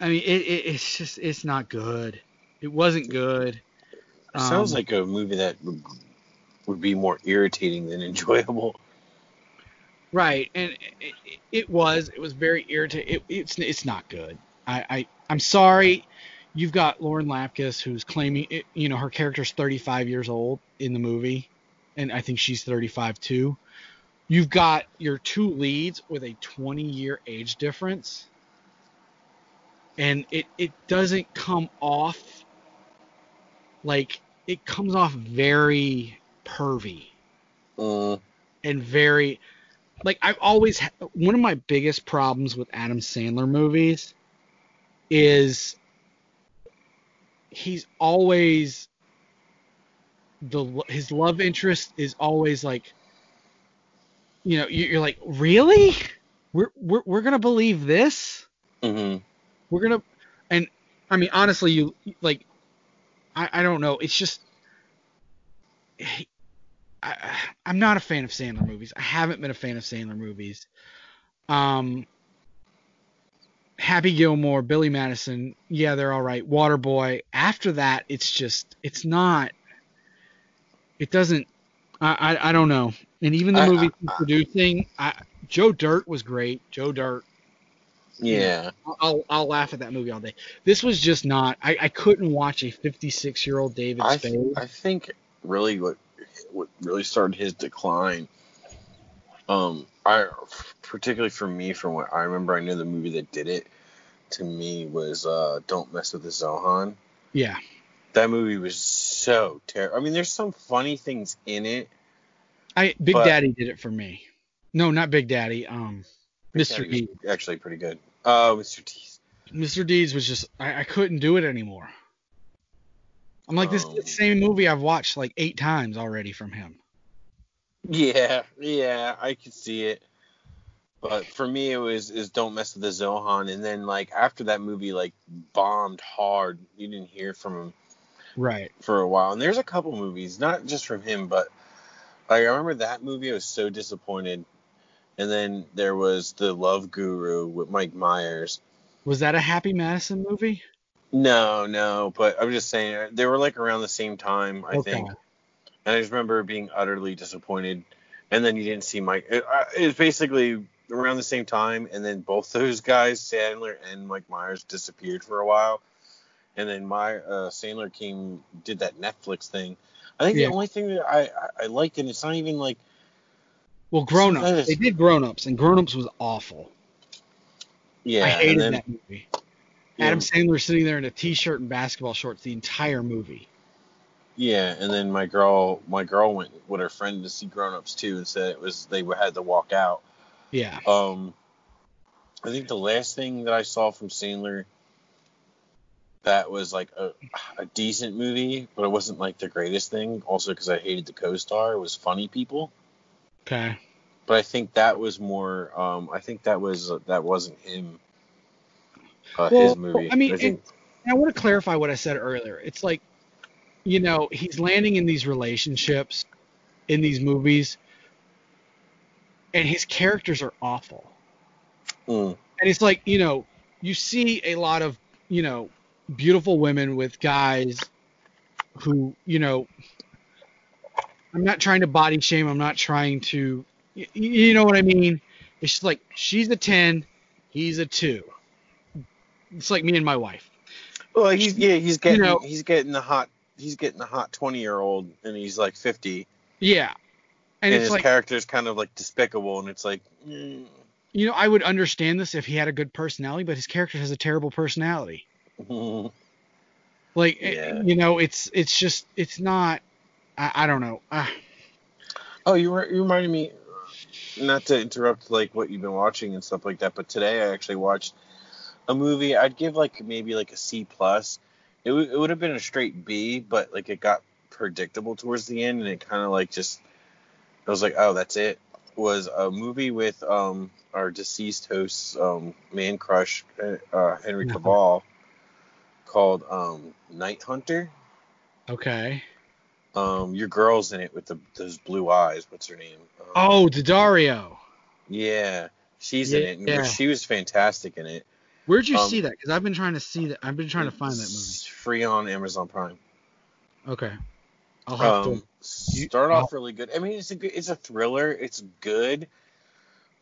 I mean, it, it, it's just it's not good. It wasn't good. It sounds um, like a movie that would, would be more irritating than [laughs] enjoyable. Right, and it, it, it was. It was very irritating. It, it's it's not good. I, I I'm sorry. You've got Lauren Lapkus who's claiming it, you know her character's 35 years old in the movie, and I think she's 35 too. you've got your two leads with a 20 year age difference. And it it doesn't come off like it comes off very pervy. Mm, and very like I've always ha- one of my biggest problems with Adam Sandler movies is he's always the his love interest is always like you know you- you're like really? We're we're we're gonna believe this? Hmm we're gonna and I mean honestly you like I I don't know. It's just I I'm not a fan of Sandler movies. I haven't been a fan of Sandler movies. Um Happy Gilmore Billy Madison yeah they're all right Waterboy after that it's just it's not it doesn't I I, I don't know and even the I- movie I- producing I, Joe Dirt was great Joe Dirt Yeah. I'll I'll laugh at that movie all day. This was just not. I, I couldn't watch a 56 year old David I, Spade. th- I think really what what really started his decline. Um, I particularly for me, from what I remember, I knew the movie that did it to me was uh, "Don't Mess with the Zohan." yeah, That movie was so terrible. I mean, there's some funny things in it. I Big But- Daddy did it for me. No, not Big Daddy. Um, Big Mr. Daddy D. actually pretty good. Uh, Mr. Deeds. Mr. Deeds was just. I, I couldn't do it anymore. I'm like this is the Um, same movie I've watched like eight times already from him. Yeah, yeah, I can see it. But for me, it was is don't mess with the Zohan, and then like after that movie like bombed hard, you didn't hear from him Right. for a while. And there's a couple movies, not just from him, but like I remember that movie. I was so disappointed. And then there was the Love Guru with Mike Myers. Was that a Happy Madison movie? No, no, but I'm just saying they were like around the same time, I Okay. think. And I just remember being utterly disappointed. And then you didn't see Mike. It, it was basically around the same time, and then both [laughs] those guys, Sandler and Mike Myers, disappeared for a while. And then my uh, Sandler came, did that Netflix thing. I think Yeah. the only thing that I, I, I liked, and it's not even like, Well, Grown is- Ups. They did Grown Ups, and Grown Ups was awful. yeah, I hated then, that movie. yeah, Adam Sandler sitting there in a t-shirt and basketball shorts the entire movie. Yeah, and then my girl, my girl went with her friend to see Grown Ups too, and said it was they had to walk out. Yeah. Um, I think the last thing that I saw from Sandler that was like a, a decent movie, but it wasn't like the greatest thing. Also, because I hated the co-star, it was Funny People. Okay. But I think that was more. Um, I think that was that wasn't him. Uh, Well, his movie. I mean, I think, And I want to clarify what I said earlier. It's like, you know, he's landing in these relationships, in these movies, and his characters are awful. mm, And it's like, you know, you see a lot of, you know, beautiful women with guys who, you know, I'm not trying to body shame. I'm not trying to, y- you know what I mean? It's just like she's a 10, he's a 2. It's like me and my wife. well, he's yeah, he's getting know- he's getting the hot he's getting the hot twenty year old, and he's like fifty. Yeah. And, And, his like, is kind of like despicable, and it's like, mm, you know, I would understand this if he had a good personality, but his character has a terrible personality. [laughs] Like, eh, Yeah. you know, it's it's just it's not. I, I don't know. Uh, oh, you re- you reminded me, not to interrupt like what you've been watching and stuff like that, but today I actually watched a movie. I'd give like maybe like a C plus. It w- it would have been a straight B, but like it got predictable towards the end, and it kind of like just I was like, oh, that's it. Was a movie with um our deceased host's um man crush uh, Henry Yeah. Cavill called um Night Hunter. okay. Um, your girl's in it with the those blue eyes. What's her name? Um, Oh, Daddario. yeah, she's in it. Yeah. She was fantastic in it. Where'd you Um, see that? Because I've been trying to see that. I've been trying to find that movie. free on Amazon Prime. Okay. I'll have Um, to. start off really good. I mean, it's a good, it's a thriller. It's good,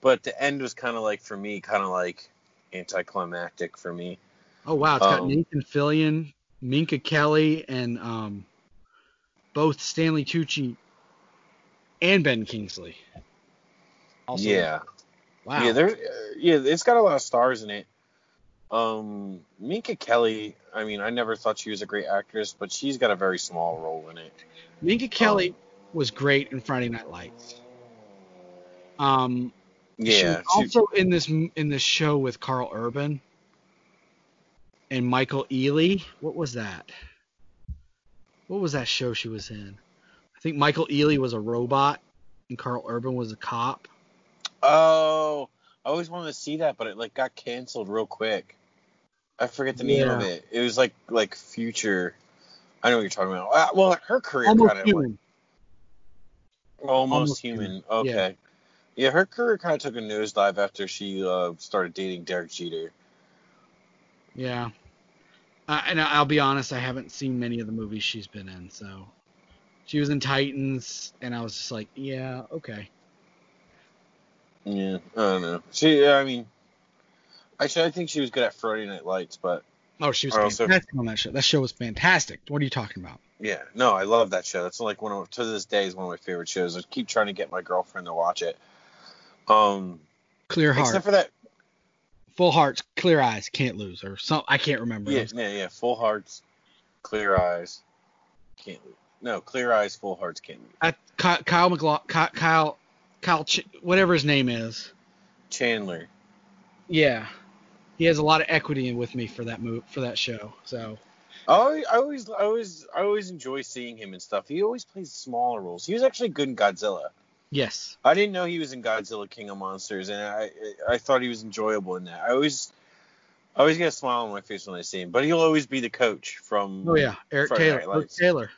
but the end was kind of like for me, kind of like anticlimactic for me. Oh wow, it's got um, Nathan Fillion, Minka Kelly, and um, both Stanley Tucci and Ben Kingsley. Also, yeah. Wow. Yeah, there. uh, Yeah, it's got a lot of stars in it. Um, Minka Kelly. I mean, I never thought she was a great actress, but she's got a very small role in it. Minka Kelly was great in Friday Night Lights. Um, she Yeah. was she- also in this in this show with Karl Urban and Michael Ealy. What was that? What was that show she was in? I think Michael Ealy was a robot and Karl Urban was a cop. oh, I always wanted to see that, but it like got canceled real quick. I forget the name of it. It was like like future. I know what you're talking about. Uh, Well, her career Almost kind of human. almost, Almost human. Human. Okay. Yeah. her career kind of took a nosedive after she uh, started dating Derek Jeter. Yeah. Uh, and I'll be honest, I haven't seen many of the movies she's been in. So she was in Titans, and I was just like, yeah, okay. Yeah, I don't know. She, I mean, actually, I think she was good at Friday Night Lights, but Oh, she was also- fantastic on that show. That show was fantastic. What are you talking about? yeah, no, I love that show. That's like one of to this day is one of my favorite shows. I keep trying to get my girlfriend to watch it. Um, Clear heart, except for that, full hearts, clear eyes, can't lose, or some. I can't remember. yeah, yeah, yeah, full hearts, clear eyes, can't lose. No, clear eyes, full hearts, can't lose. I, Kyle McLaughlin, Kyle, Kyle, Kyle Ch- whatever his name is. Chandler. Yeah, he has a lot of equity in with me for that move for that show. So I always, I always, I always, I always enjoy seeing him and stuff. He always plays smaller roles. He was actually good in Godzilla. yes, I didn't know he was in Godzilla King of Monsters, and I I thought he was enjoyable in that. I always I always get a smile on my face when I see him, but he'll always be the coach from oh yeah, Eric Friday Taylor, Night Eric Taylor.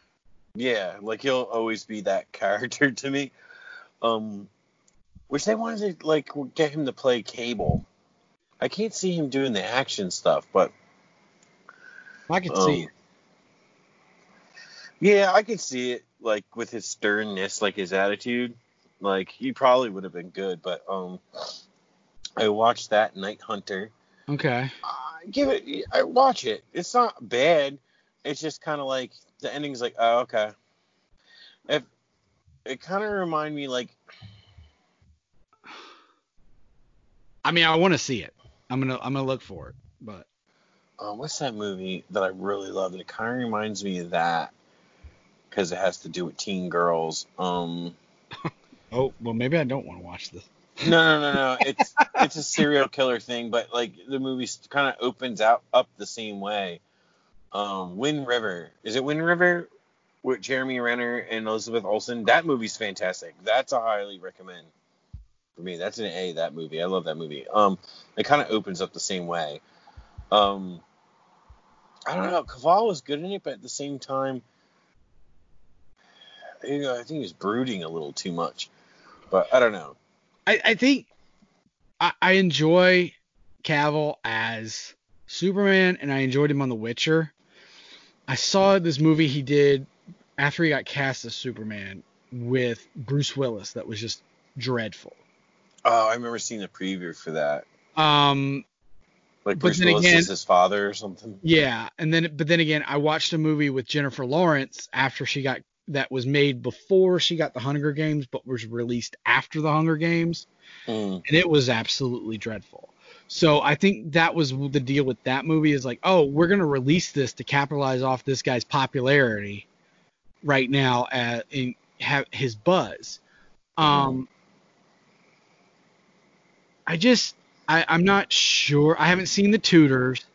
yeah, like he'll always be that [laughs] character to me. Um, which they wanted to like get him to play Cable. I can't see him doing the action stuff, but I can um, see. it. Yeah, I could see it like with his sternness, like his attitude. Like he probably would have been good, but um, I watched that Night Hunter. Okay. Uh, give it, I watch it. It's not bad. It's just kind of like the ending's like, oh okay. If it kind of remind me like, I mean, I want to see it. I'm gonna I'm gonna look for it, but um, what's that movie that I really love? It kind of reminds me of that because it has to do with teen girls. Um, [laughs] oh well, maybe I don't want to watch this. no, no, no, no. [laughs] It's it's a serial killer thing, but like the movie kind of opens out up the same way. Um, Wind River is it Wind River with Jeremy Renner and Elizabeth Olsen? That movie's fantastic. That's a highly recommend for me. That's an A. That movie. I love that movie. Um, it kind of opens up the same way. Um, I don't know. Cavill was good in it, but at the same time, you know, I think he was brooding a little too much. But I don't know. I, I think I, I enjoy Cavill as Superman, and I enjoyed him on The Witcher. I saw this movie he did after he got cast as Superman with Bruce Willis that was just dreadful. Oh, I remember seeing the preview for that. Um, Like But Bruce then Willis again- is his father or something. yeah, and then but then again, I watched a movie with Jennifer Lawrence after she got that was made before she got the Hunger Games, but was released after the Hunger Games. Mm. and it was absolutely dreadful. So I think that was the deal with that movie is like, oh, we're gonna release this to capitalize off this guy's popularity right now at, and have his buzz. Um, I just I, I'm not sure. I haven't seen the Tudors,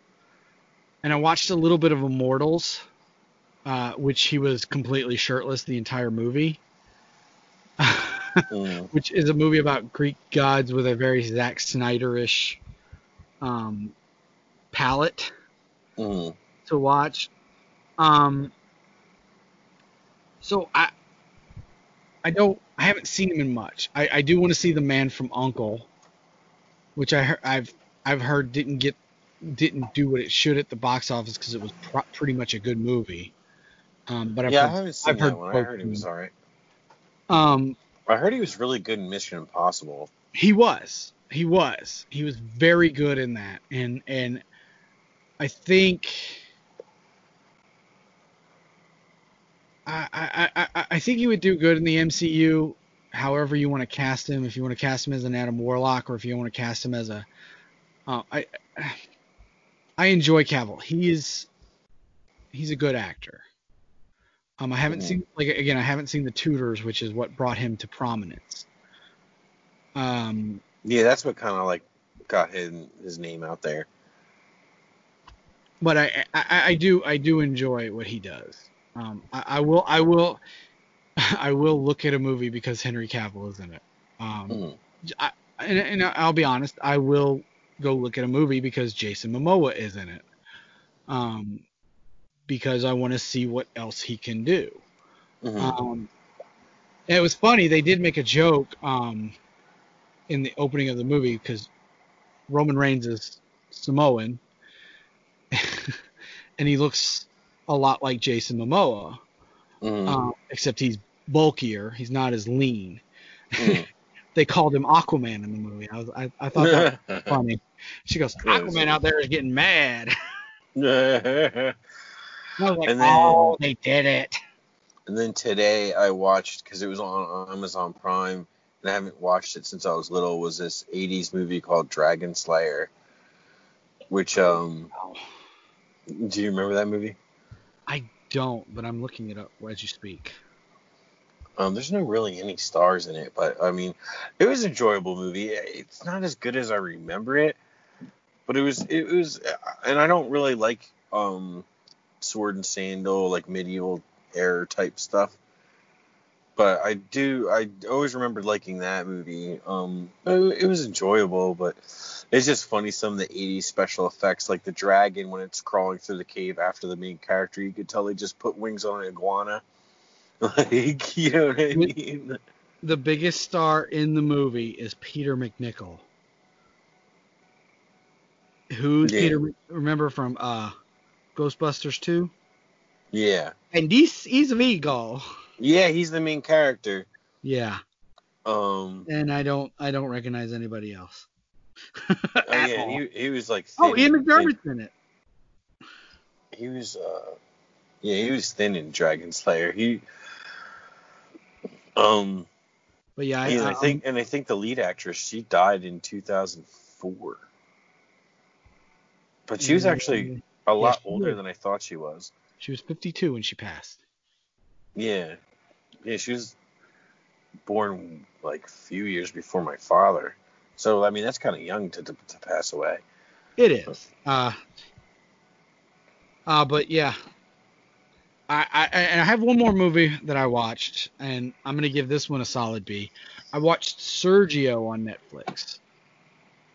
and I watched a little bit of Immortals, uh, which he was completely shirtless the entire movie. [laughs] Mm. which is a movie about Greek gods with a very Zack Snyder-ish um, palette Mm. to watch. Um, so I I don't I haven't seen him in much. I, I do want to see The Man from Uncle, which I I've I've heard didn't get didn't do what it should at the box office because it was pro- pretty much a good movie. Um, but I've Yeah, I heard, haven't seen I've that heard one. I heard he was alright. um I heard he was really good in Mission Impossible. He was. He was. He was very good in that. And and I think I I, I, I think he would do good in the MCU. However you want to cast him, if you want to cast him as an Adam Warlock or if you want to cast him as a, uh, I, I enjoy Cavill. He is, he's a good actor. Um, I haven't seen like again, I haven't seen the Tudors, which is what brought him to prominence. Um, Yeah, that's what kind of like got his his name out there. but I, I I do I do enjoy what he does. Um, I, I will I will [laughs] I will look at a movie because Henry Cavill is in it. Um, Mhm. I, and, and I'll be honest, I will go look at a movie because Jason Momoa is in it. Um, because I want to see what else he can do. Mhm. Um, it was funny. They did make a joke um, in the opening of the movie because Roman Reigns is Samoan, [laughs] and he looks a lot like Jason Momoa, Mhm. um, except he's bulkier. He's not as lean. Mhm. [laughs] They called him Aquaman in the movie. I was, I, I thought that was [laughs] funny. She goes, Aquaman out there is getting mad. [laughs] I was like, And then- oh, they did it. And then today I watched because it was on Amazon Prime and I haven't watched it since I was little. Was this '80s movie called Dragon Slayer? Which um, do you remember that movie? I don't, but I'm looking it up as you speak. Um, there's no really any stars in it, but I mean, it was an enjoyable movie. It's not as good as I remember it, but it was it was, and I don't really like um, sword and sandal like medieval era type stuff. But I do I always remembered liking that movie. Um, it, it was enjoyable, but it's just funny some of the '80s special effects, like the dragon when it's crawling through the cave after the main character. You could tell they just put wings on an iguana. [laughs] Like, you know what I mean? The biggest star in the movie is Peter MacNicol. Who's Yeah. Peter? Remember from uh, Ghostbusters 2? Yeah. And he's, is Vigo. Yeah, he's the main character. Yeah, Um, and I don't I don't recognize anybody else. oh, yeah, [laughs] all. he, he was like. oh, thin Ian and- McDiarmid's in it. He was, uh, yeah, he was thin in Dragon Slayer. He, um, But yeah, I, I I- think, and I think the lead actress, she died in 2004. But she was actually a lot she older than I thought she was. she was 52 when she passed. Yeah, yeah, she was born like a few years before my father. So I mean, that's kind of young to, to to pass away. It is. Uh, uh, but yeah. I, I and I have one more movie that I watched, and I'm gonna give this one a solid B. I watched Sergio on Netflix.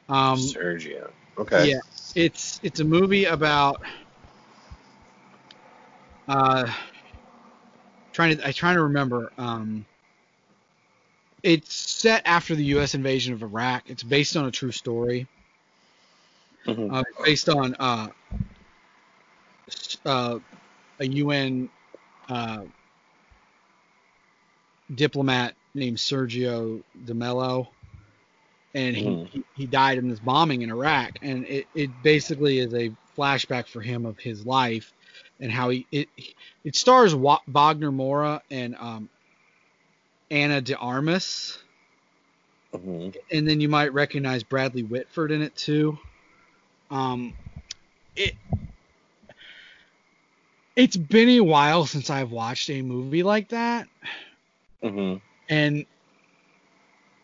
Um, Sergio. Okay. yeah, it's it's a movie about uh trying to I trying to remember um it's set after the U.S. invasion of Iraq. It's based on a true story. Mhm. Uh, based on uh, uh, a UN uh, diplomat named Sergio De Mello, and he, Mhm. he, he died in this bombing in Iraq. And it, it basically is a flashback for him of his life and how he it it stars Wa- Wagner Moura and um, Ana De Armas Mhm. and then you might recognize Bradley Whitford in it too. Um, it it's been a while since I've watched a movie like that, Mhm. and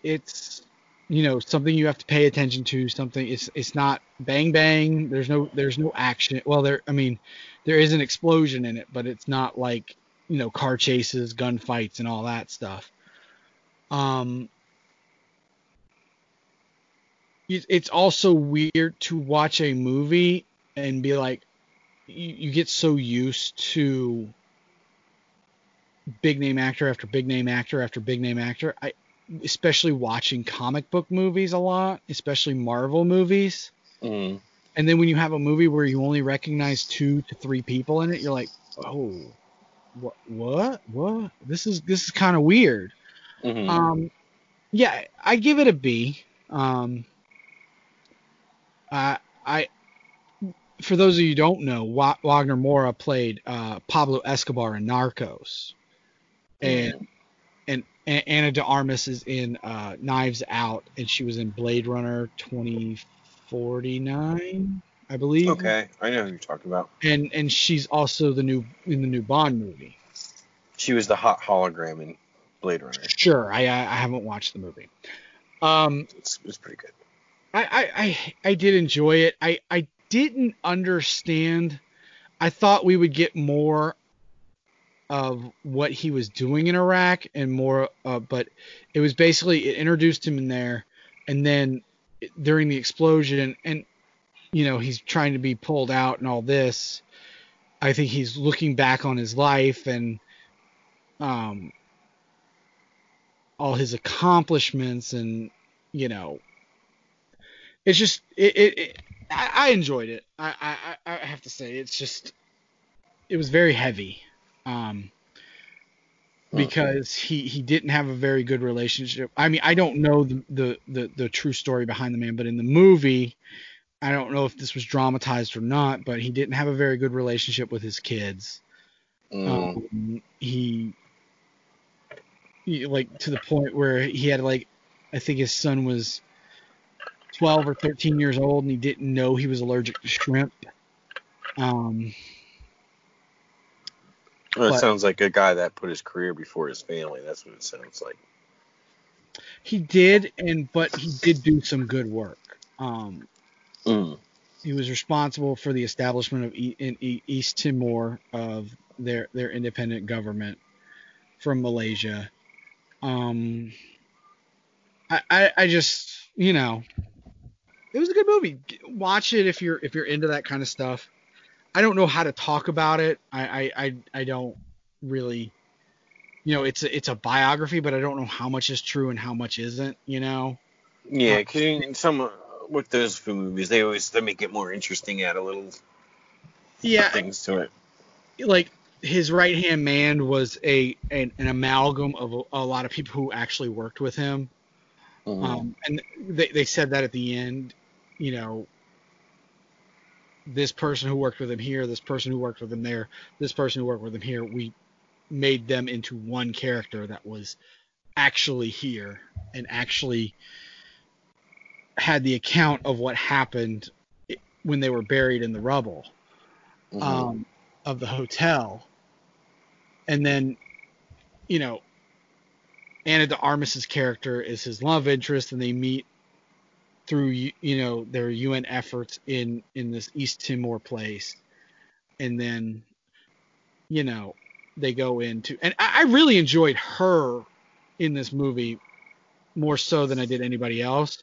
it's you know something you have to pay attention to. Something it's it's not bang bang. There's no there's no action. Well, there I mean there is an explosion in it, but it's not like you know car chases, gunfights, and all that stuff. Um, it's also weird to watch a movie and be like you, you get so used to big name actor after big name actor after big name actor i especially watching comic book movies a lot especially marvel movies Mhm. and then when you have a movie where you only recognize two to three people in it you're like oh what what what this is this is kind of weird Mhm. um, yeah, I give it a B. Um, I, I, for those of you who don't know, Wa- Wagner Moura played uh, Pablo Escobar in Narcos, and and A- Ana de Armas is in uh, Knives Out, and she was in Blade Runner 2049, I believe. Okay, I know who you're talking about. And and she's also the new in the new Bond movie. She was the hot hologram in Blade Runner. Sure, I I I haven't watched the movie. Um, It's, it's pretty good. I, I, I, I did enjoy it. I, I didn't understand. I thought we would get more of what he was doing in Iraq and more, uh, but it was basically it introduced him in there, and then during the explosion, and you know he's trying to be pulled out and all this. I think he's looking back on his life and um all his accomplishments and you know it's just it, it, it I, I enjoyed it. I, I i have to say it's just it was very heavy um because he he didn't have a very good relationship. I mean i don't know the the the, the true story behind the man but in the movie i don't know if this was dramatized or not but he didn't have a very good relationship with his kids. Mm. um, he, he like to the point where he had like I think his son was 12 or 13 years old and he didn't know he was allergic to shrimp. Um, Well, it sounds like a guy that put his career before his family. That's what it sounds like. he did, and but he did do some good work. Um, Mm. he was responsible for the establishment of e- in e- East Timor of their their independent government from Malaysia. Um, I, I I just you know it was a good movie. Watch it if you're if you're into that kind of stuff. I don't know how to talk about it. I I I, I don't really. You know, it's a, it's a biography, but I don't know how much is true and how much isn't. You know. Yeah, 'cause you- some with those movies, they always they make it more interesting, add a little Yeah, things to it. like his right hand man was a an, an amalgam of a, a lot of people who actually worked with him. Mhm. Um, and they they said that at the end, you know, this person who worked with him here, this person who worked with him there, this person who worked with him here, we made them into one character that was actually here and actually had the account of what happened when they were buried in the rubble Mhm. um, of the hotel, and then, you know, Ana de Armas's character is his love interest, and they meet through you know their UN efforts in in this East Timor place, and then, you know, they go into and I, I really enjoyed her in this movie more so than I did anybody else.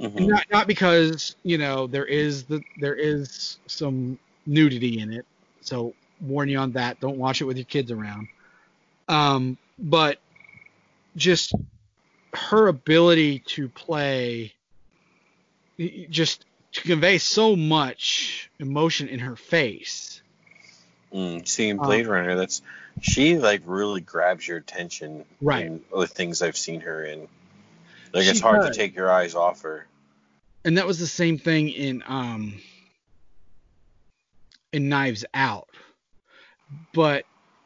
Mhm. not not because you know there is the there is some nudity in it. So warn you on that. Don't watch it with your kids around. Um but just her ability to play just to convey so much emotion in her face Mm. Seeing Uh, Blade Runner, that's she like really grabs your attention. Right. In other things I've seen her in, like She it's hard does. to take your eyes off her. and that was the same thing in um in Knives Out. But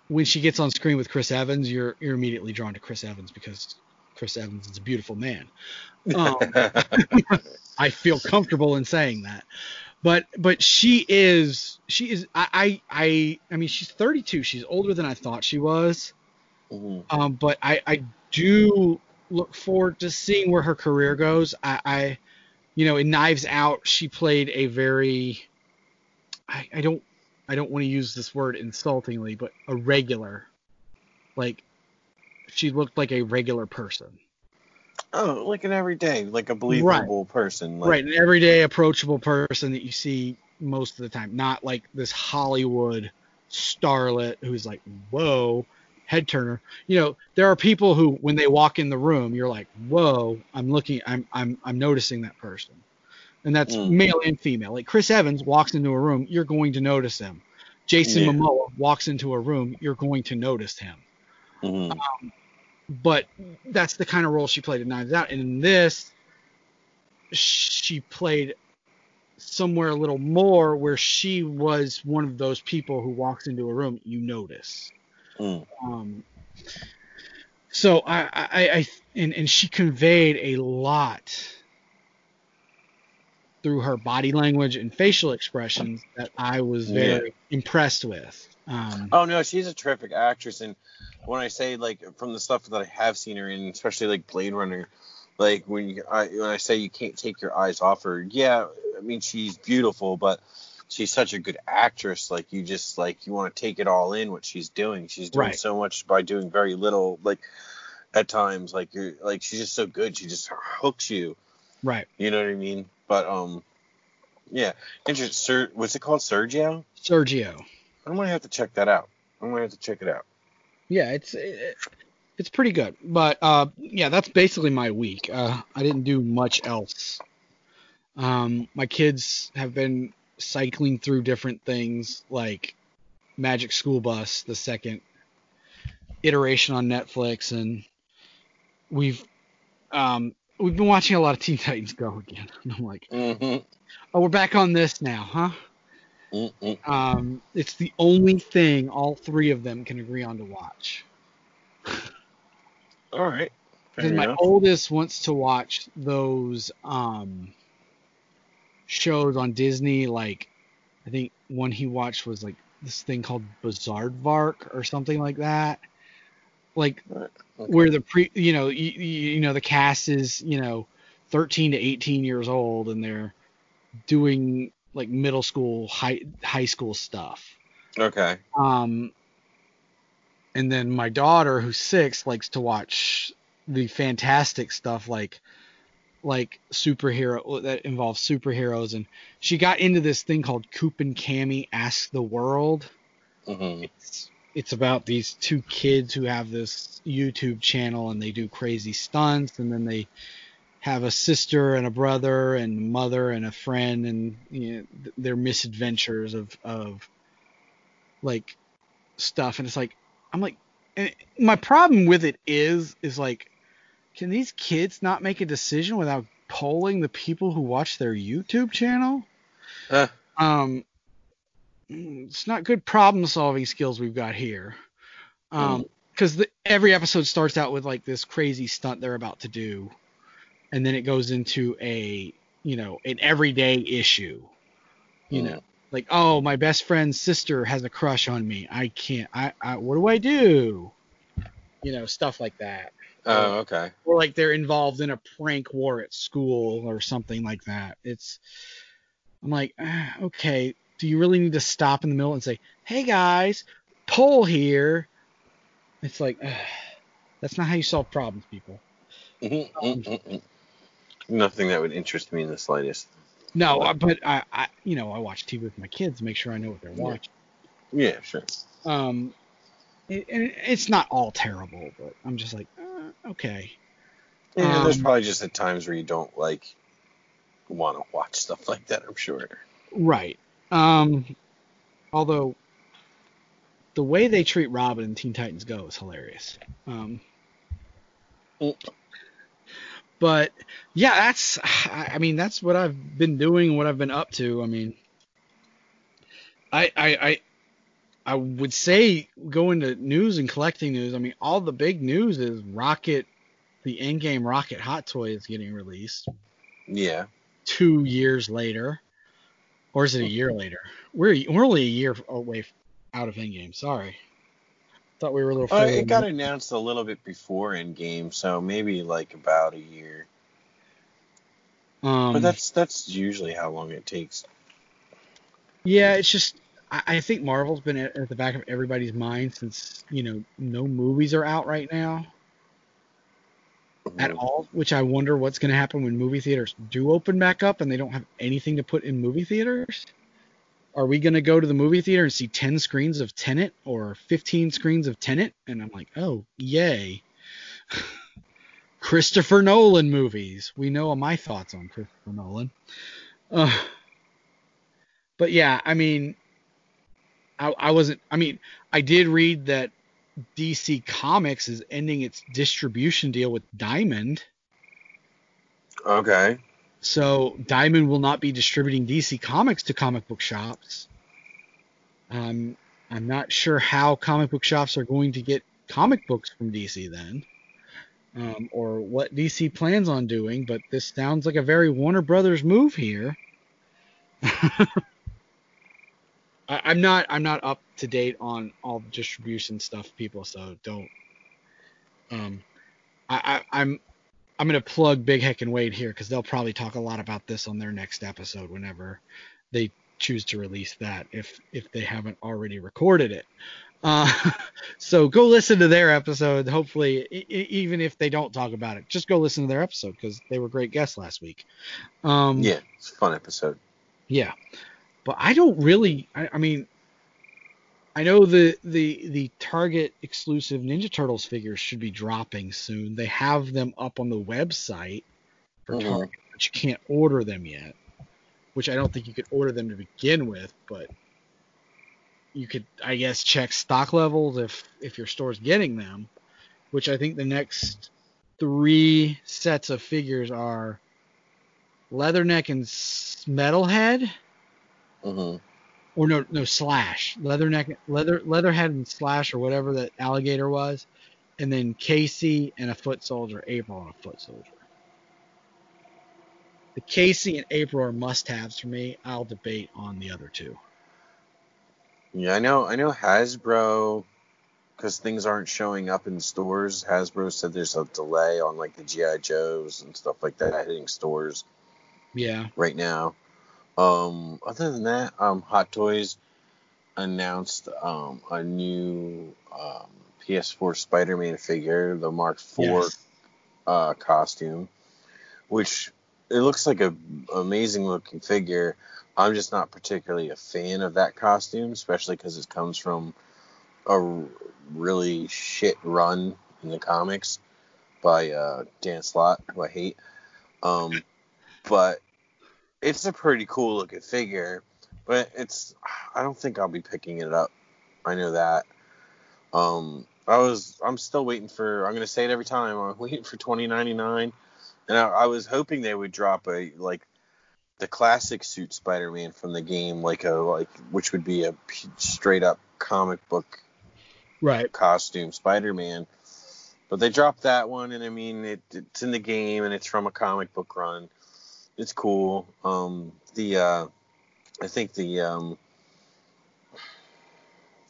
when she gets on screen with Chris Evans, you're you're immediately drawn to Chris Evans because Chris Evans is a beautiful man. Um, [laughs] I feel comfortable in saying that. But but she is she is I I I, I mean she's 32. She's older than I thought she was. Mhm. Um, but I, I do look forward to seeing where her career goes. I, I you know, in Knives Out, she played a very, I, I don't, I don't want to use this word insultingly, but a regular, like, she looked like a regular person, Oh, like an everyday, like a believable person. Like, right? An everyday, approachable person that you see most of the time, not like this Hollywood starlet who's like, whoa, head turner. You know, there are people who, when they walk in the room, you're like, whoa, I'm looking, I'm, I'm, I'm noticing that person, and that's Mm. male and female. Like Chris Evans walks into a room, you're going to notice him. Jason Yeah. Momoa walks into a room, you're going to notice him. Mhm. But that's the kind of role she played in Knives Out, and in this, she played somewhere a little more where she was one of those people who walks into a room you notice. Mm. Um, So I, I, I and, and she conveyed a lot through her body language and facial expressions that I was very yeah. impressed with. Um, oh no, she's a terrific actress, and when I say like from the stuff that I have seen her in, especially like Blade Runner, like when you, I, when I say you can't take your eyes off her, yeah, I mean she's beautiful, but she's such a good actress. Like you just like you want to take it all in what she's doing. She's doing right. so much by doing very little. Like at times, like you're like she's just so good. She just hooks you. Right. You know what I mean? But um, yeah. Interesting. Sir, what's it called? Sergio. Sergio. I might have to check that out. I'm gonna have to check it out. Yeah, it's it, it's pretty good. But uh, yeah, that's basically my week. Uh, I didn't do much else. Um, my kids have been cycling through different things like Magic School Bus, the second iteration on Netflix, and we've um, we've been watching a lot of Teen Titans Go again. And [laughs] I'm like, mm-hmm. oh, we're back on this now, huh? Um, it's the only thing all three of them can agree on to watch. all right. Because my oldest wants to watch those um, shows on Disney. Like, I think one he watched was like this thing called Bizaardvark or something like that. Like, okay. where the pre, you know, you, you know, the cast is you know, 13 to 18 years old, and they're doing like middle school, high high school stuff. Okay. Um, and then my daughter, who's six, likes to watch the fantastic stuff like like superhero that involves superheroes, and she got into this thing called Coop and Cami Ask the World. Mm-hmm. It's it's about these two kids who have this YouTube channel and they do crazy stunts, and then they have a sister and a brother and mother and a friend and you know, their misadventures of of like stuff and it's like I'm like my problem with it is is like can these kids not make a decision without polling the people who watch their YouTube channel? Uh. Um it's not good problem solving skills we've got here. Um because mm. every episode starts out with like this crazy stunt they're about to do and then it goes into a you know an everyday issue you mm. know like oh my best friend's sister has a crush on me. I can't i, I what do i do? You know stuff like that. Oh okay. or like they're involved in a prank war at school or something like that. It's i'm like ah, okay. Do you really need to stop in the middle and say hey guys poll here? It's like uh, that's not how you solve problems people. Um. Nothing that would interest me in the slightest. No, but I, I, you know, I watch TV with my kids, make sure I know what they're watching. Yeah, sure. Um, it, and it's not all terrible, but I'm just like, uh, okay. Yeah, um, there's probably just at times where you don't like want to watch stuff like that. I'm sure. Right. Um, although the way they treat Robin in Teen Titans Go is hilarious. Um, mm. But yeah, that's I mean that's what I've been doing, what I've been up to. I mean, I I I, I would say going to news and collecting news. I mean, all the big news is Rocket, the in-game Rocket Hot Toy is getting released. Yeah. Two years later, or is it a year later? We're we're only a year away out of in-game. Sorry. Thought we were a little. Uh, it got announced a little bit before Endgame, so maybe like about a year. Um, but that's that's usually how long it takes. Yeah, it's just I, I think Marvel's been at, at, the back of everybody's mind since you know no movies are out right now mm-hmm. at all. Which I wonder what's going to happen when movie theaters do open back up and they don't have anything to put in movie theaters are we going to go to the movie theater and see 10 screens of Tenet or 15 screens of Tenet? And I'm like, oh, yay. [laughs] Christopher Nolan movies. We know my thoughts on Christopher Nolan. Uh, but yeah, I mean, I, I wasn't, I mean, I did read that DC Comics is ending its distribution deal with Diamond. Okay. So Diamond will not be distributing DC Comics to comic book shops. Um, I'm not sure how comic book shops are going to get comic books from DC then. um, or what DC plans on doing, but this sounds like a very Warner Brothers move here. [laughs] I'm not I'm not up to date on all the distribution stuff, people, so don't. Um, I, I I'm I'm gonna plug Big Heck and Wade here because they'll probably talk a lot about this on their next episode whenever they choose to release that if if they haven't already recorded it. Uh, [laughs] so go listen to their episode. Hopefully, e- even if they don't talk about it, just go listen to their episode because they were great guests last week. Um, Yeah, it's a fun episode. yeah, but I don't really. I, I mean, I know the the the Target exclusive Ninja Turtles figures should be dropping soon. They have them up on the website for Mhm. Target, but you can't order them yet. Which I don't think you could order them to begin with, but you could, I guess, check stock levels if if your store's getting them. Which I think the next three sets of figures are Leatherneck and Metalhead hmm or no no slash leatherneck leather leatherhead and slash or whatever that alligator was and then casey and a foot soldier april and a foot soldier the casey and april are must haves for me i'll debate on the other two Yeah, I know. I know Hasbro, because things aren't showing up in stores. Hasbro said there's a delay on like the GI Joes and stuff like that hitting stores yeah right now. Um, other than that, um, Hot Toys announced um, a new um, PS4 Spider-Man figure, the Mark IV Yes. uh, costume, which it looks like a amazing looking figure. I'm just not particularly a fan of that costume, especially because it comes from a really shit run in the comics by uh, Dan Slott, who I hate. Um, but it's a pretty cool looking figure. But it's I don't think I'll be picking it up. I know that. Um, I was I'm still waiting for I'm gonna say it every time. I'm [laughs] waiting for 2099, and I, I was hoping they would drop a like the classic suit Spider-Man from the game, like a like which would be a straight up comic book right costume Spider-Man. But they dropped that one, and I mean it, it's in the game, and it's from a comic book run. It's cool. Um, the uh, I think the um,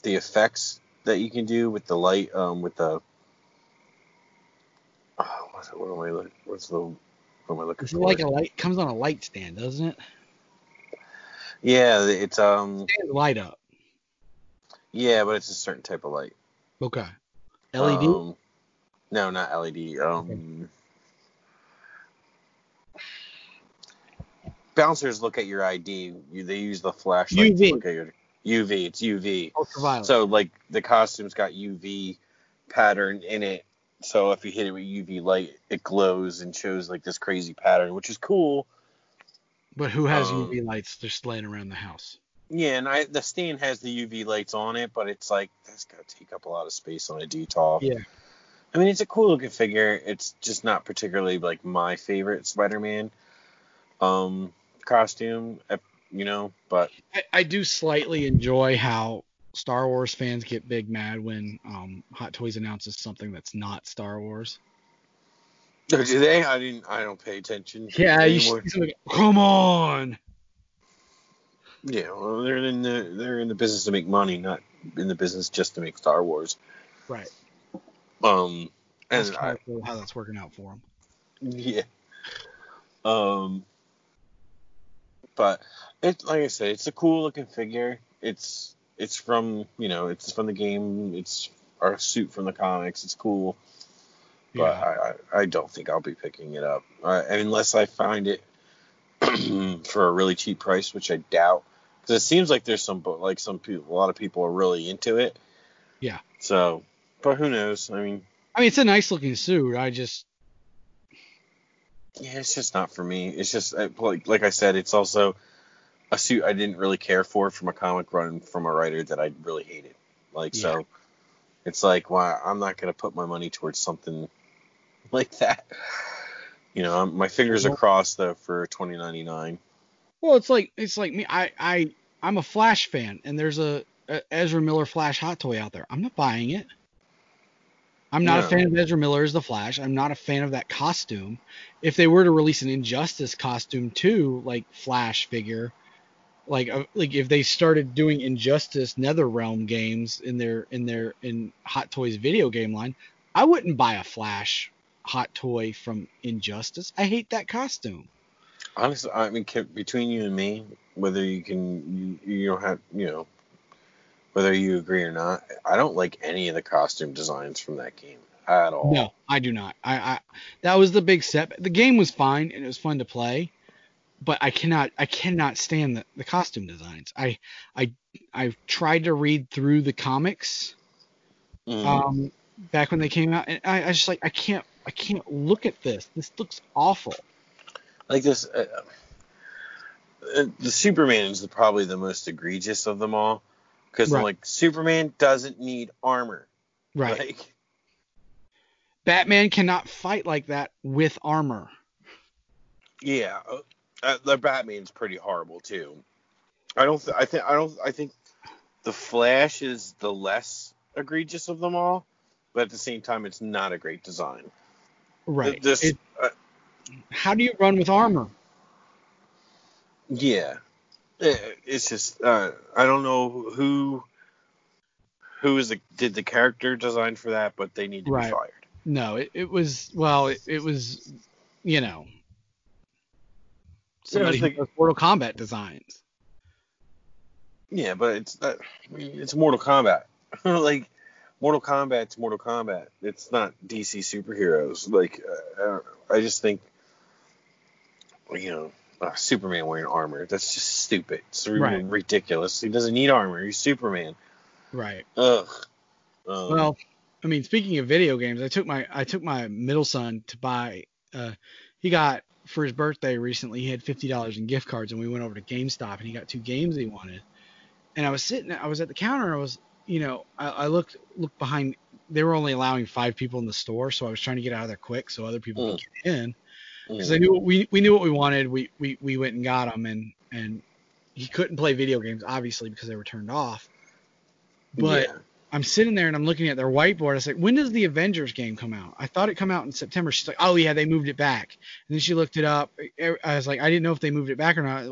the effects that you can do with the light, um, with the oh, what's it, what am I look, what's the what am I looking it's for? like a light comes on a light stand doesn't it yeah, it's um Stand light up yeah, but it's a certain type of light. okay led Um, no, not LED. Um, bouncers look at your ID. You, they use the flashlight UV. to look at your UV. It's UV. ultraviolet So like the costume's got UV pattern in it. So if you hit it with UV light, it glows and shows like this crazy pattern, which is cool. but who has um, uv lights just laying around the house Yeah, and I the stand has the UV lights on it, but it's like that's gonna take up a lot of space on a Detolf. Yeah. I mean, it's a cool looking figure. It's just not particularly like my favorite Spider-Man um costume, uh, you know. But I, I do slightly enjoy how Star Wars fans get big mad when um, Hot Toys announces something that's not Star Wars. do they? I didn't. I don't pay attention. Yeah, you should, like, come on. Yeah, well, they're in the they're in the business to make money, not in the business just to make Star Wars. Right. Um, That's and kind I, cool how that's working out for them. Yeah. Um. But it, like I said, it's a cool looking figure. It's it's from you know it's from the game. It's our suit from the comics. It's cool. But Yeah. I, I I don't think I'll be picking it up uh, unless I find it [clears throat] for a really cheap price, which I doubt. Because it seems like there's some like some people, a lot of people are really into it. Yeah. So, but who knows? I mean, I mean, it's a nice looking suit. I just, Yeah, it's just not for me. It's just uh, like like I said, it's also a suit I didn't really care for from a comic run from a writer that I really hated. Like so, it's like why I'm not gonna put my money towards something [laughs] like that. You know, I'm, my fingers are crossed though for 2099. well, it's like it's like me. I I I'm a Flash fan, and there's a, a Ezra Miller Flash hot toy out there. I'm not buying it. I'm not a fan of Ezra Miller as the Flash. I'm not a fan of that costume. If they were to release an Injustice costume too, like Flash figure, like uh, like if they started doing Injustice NetherRealm games in their in their in Hot Toys video game line, I wouldn't buy a Flash hot toy from Injustice. I hate that costume. Honestly, I mean, between you and me, whether you can, you, you don't have, you know, whether you agree or not, I don't like any of the costume designs from that game at all. No, I do not. I, I that was the big step. The game was fine and it was fun to play, but I cannot I cannot stand the, the costume designs. I I I tried to read through the comics Mhm. um back when they came out and I, I just like I can't I can't look at this. This looks awful. like this, uh, uh, the Superman is the, probably the most egregious of them all, because Right. like Superman doesn't need armor. Right. Like, Batman cannot fight like that with armor. yeah, uh, uh, the Batman's pretty horrible too. I don't. Th- I think. I don't. I think the Flash is the less egregious of them all, but at the same time, it's not a great design. Right. This, It- uh, how do you run with armor? yeah, it's just. Uh, I don't know who. Who is the did the character design for that? But they need to Right. be fired. No, it, it was well, it, it was you know somebody like- who does Mortal Kombat designs. Yeah, but it's not. I mean, it's Mortal Kombat. [laughs] like Mortal Kombat's Mortal Kombat. It's not DC superheroes. Like uh, I just think, you know, uh, Superman wearing armor. That's just stupid. It's Right. ridiculous. He doesn't need armor. He's Superman. Right. Ugh. Um, Well, I mean, speaking of video games, I took my I took my middle son to buy. Uh, he got for his birthday recently. He had fifty dollars in gift cards, and we went over to GameStop, and he got two games he wanted. And I was sitting, I was at the counter, and I was, you know, I, I looked looked behind. They were only allowing five people in the store, so I was trying to get out of there quick so other people could get in. Because I mm, knew what we we knew what we wanted. We we we went and got him, and and he couldn't play video games obviously because they were turned off. But yeah. I'm sitting there and I'm looking at their whiteboard. I was like, when does the Avengers game come out? I thought it come out in September. She's like, oh yeah, they moved it back. And then she looked it up. I was like, I didn't know if they moved it back or not.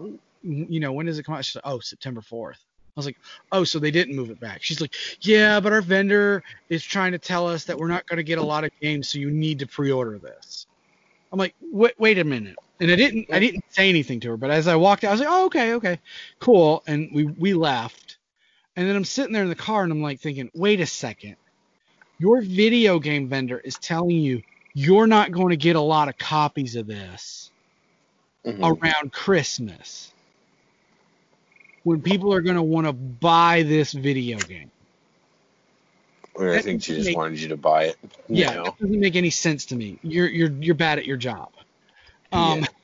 You know, when does it come out? She's like, oh, September 4th. I was like, oh, so they didn't move it back. She's like, yeah, but our vendor is trying to tell us that we're not going to get a lot of games, so you need to pre-order this. I'm like, wait, wait a minute. And I didn't, I didn't say anything to her, but as I walked out, I was like, oh, okay, okay, cool. And we, we left. And then I'm sitting there in the car and I'm like thinking, wait a second. Your video game vendor is telling you you're not going to get a lot of copies of this Mhm. around Christmas when people are going to want to buy this video game. Or I that think she just make- wanted you to buy it. you Yeah, know? that doesn't make any sense to me. You're you're you're bad at your job. Um, [laughs]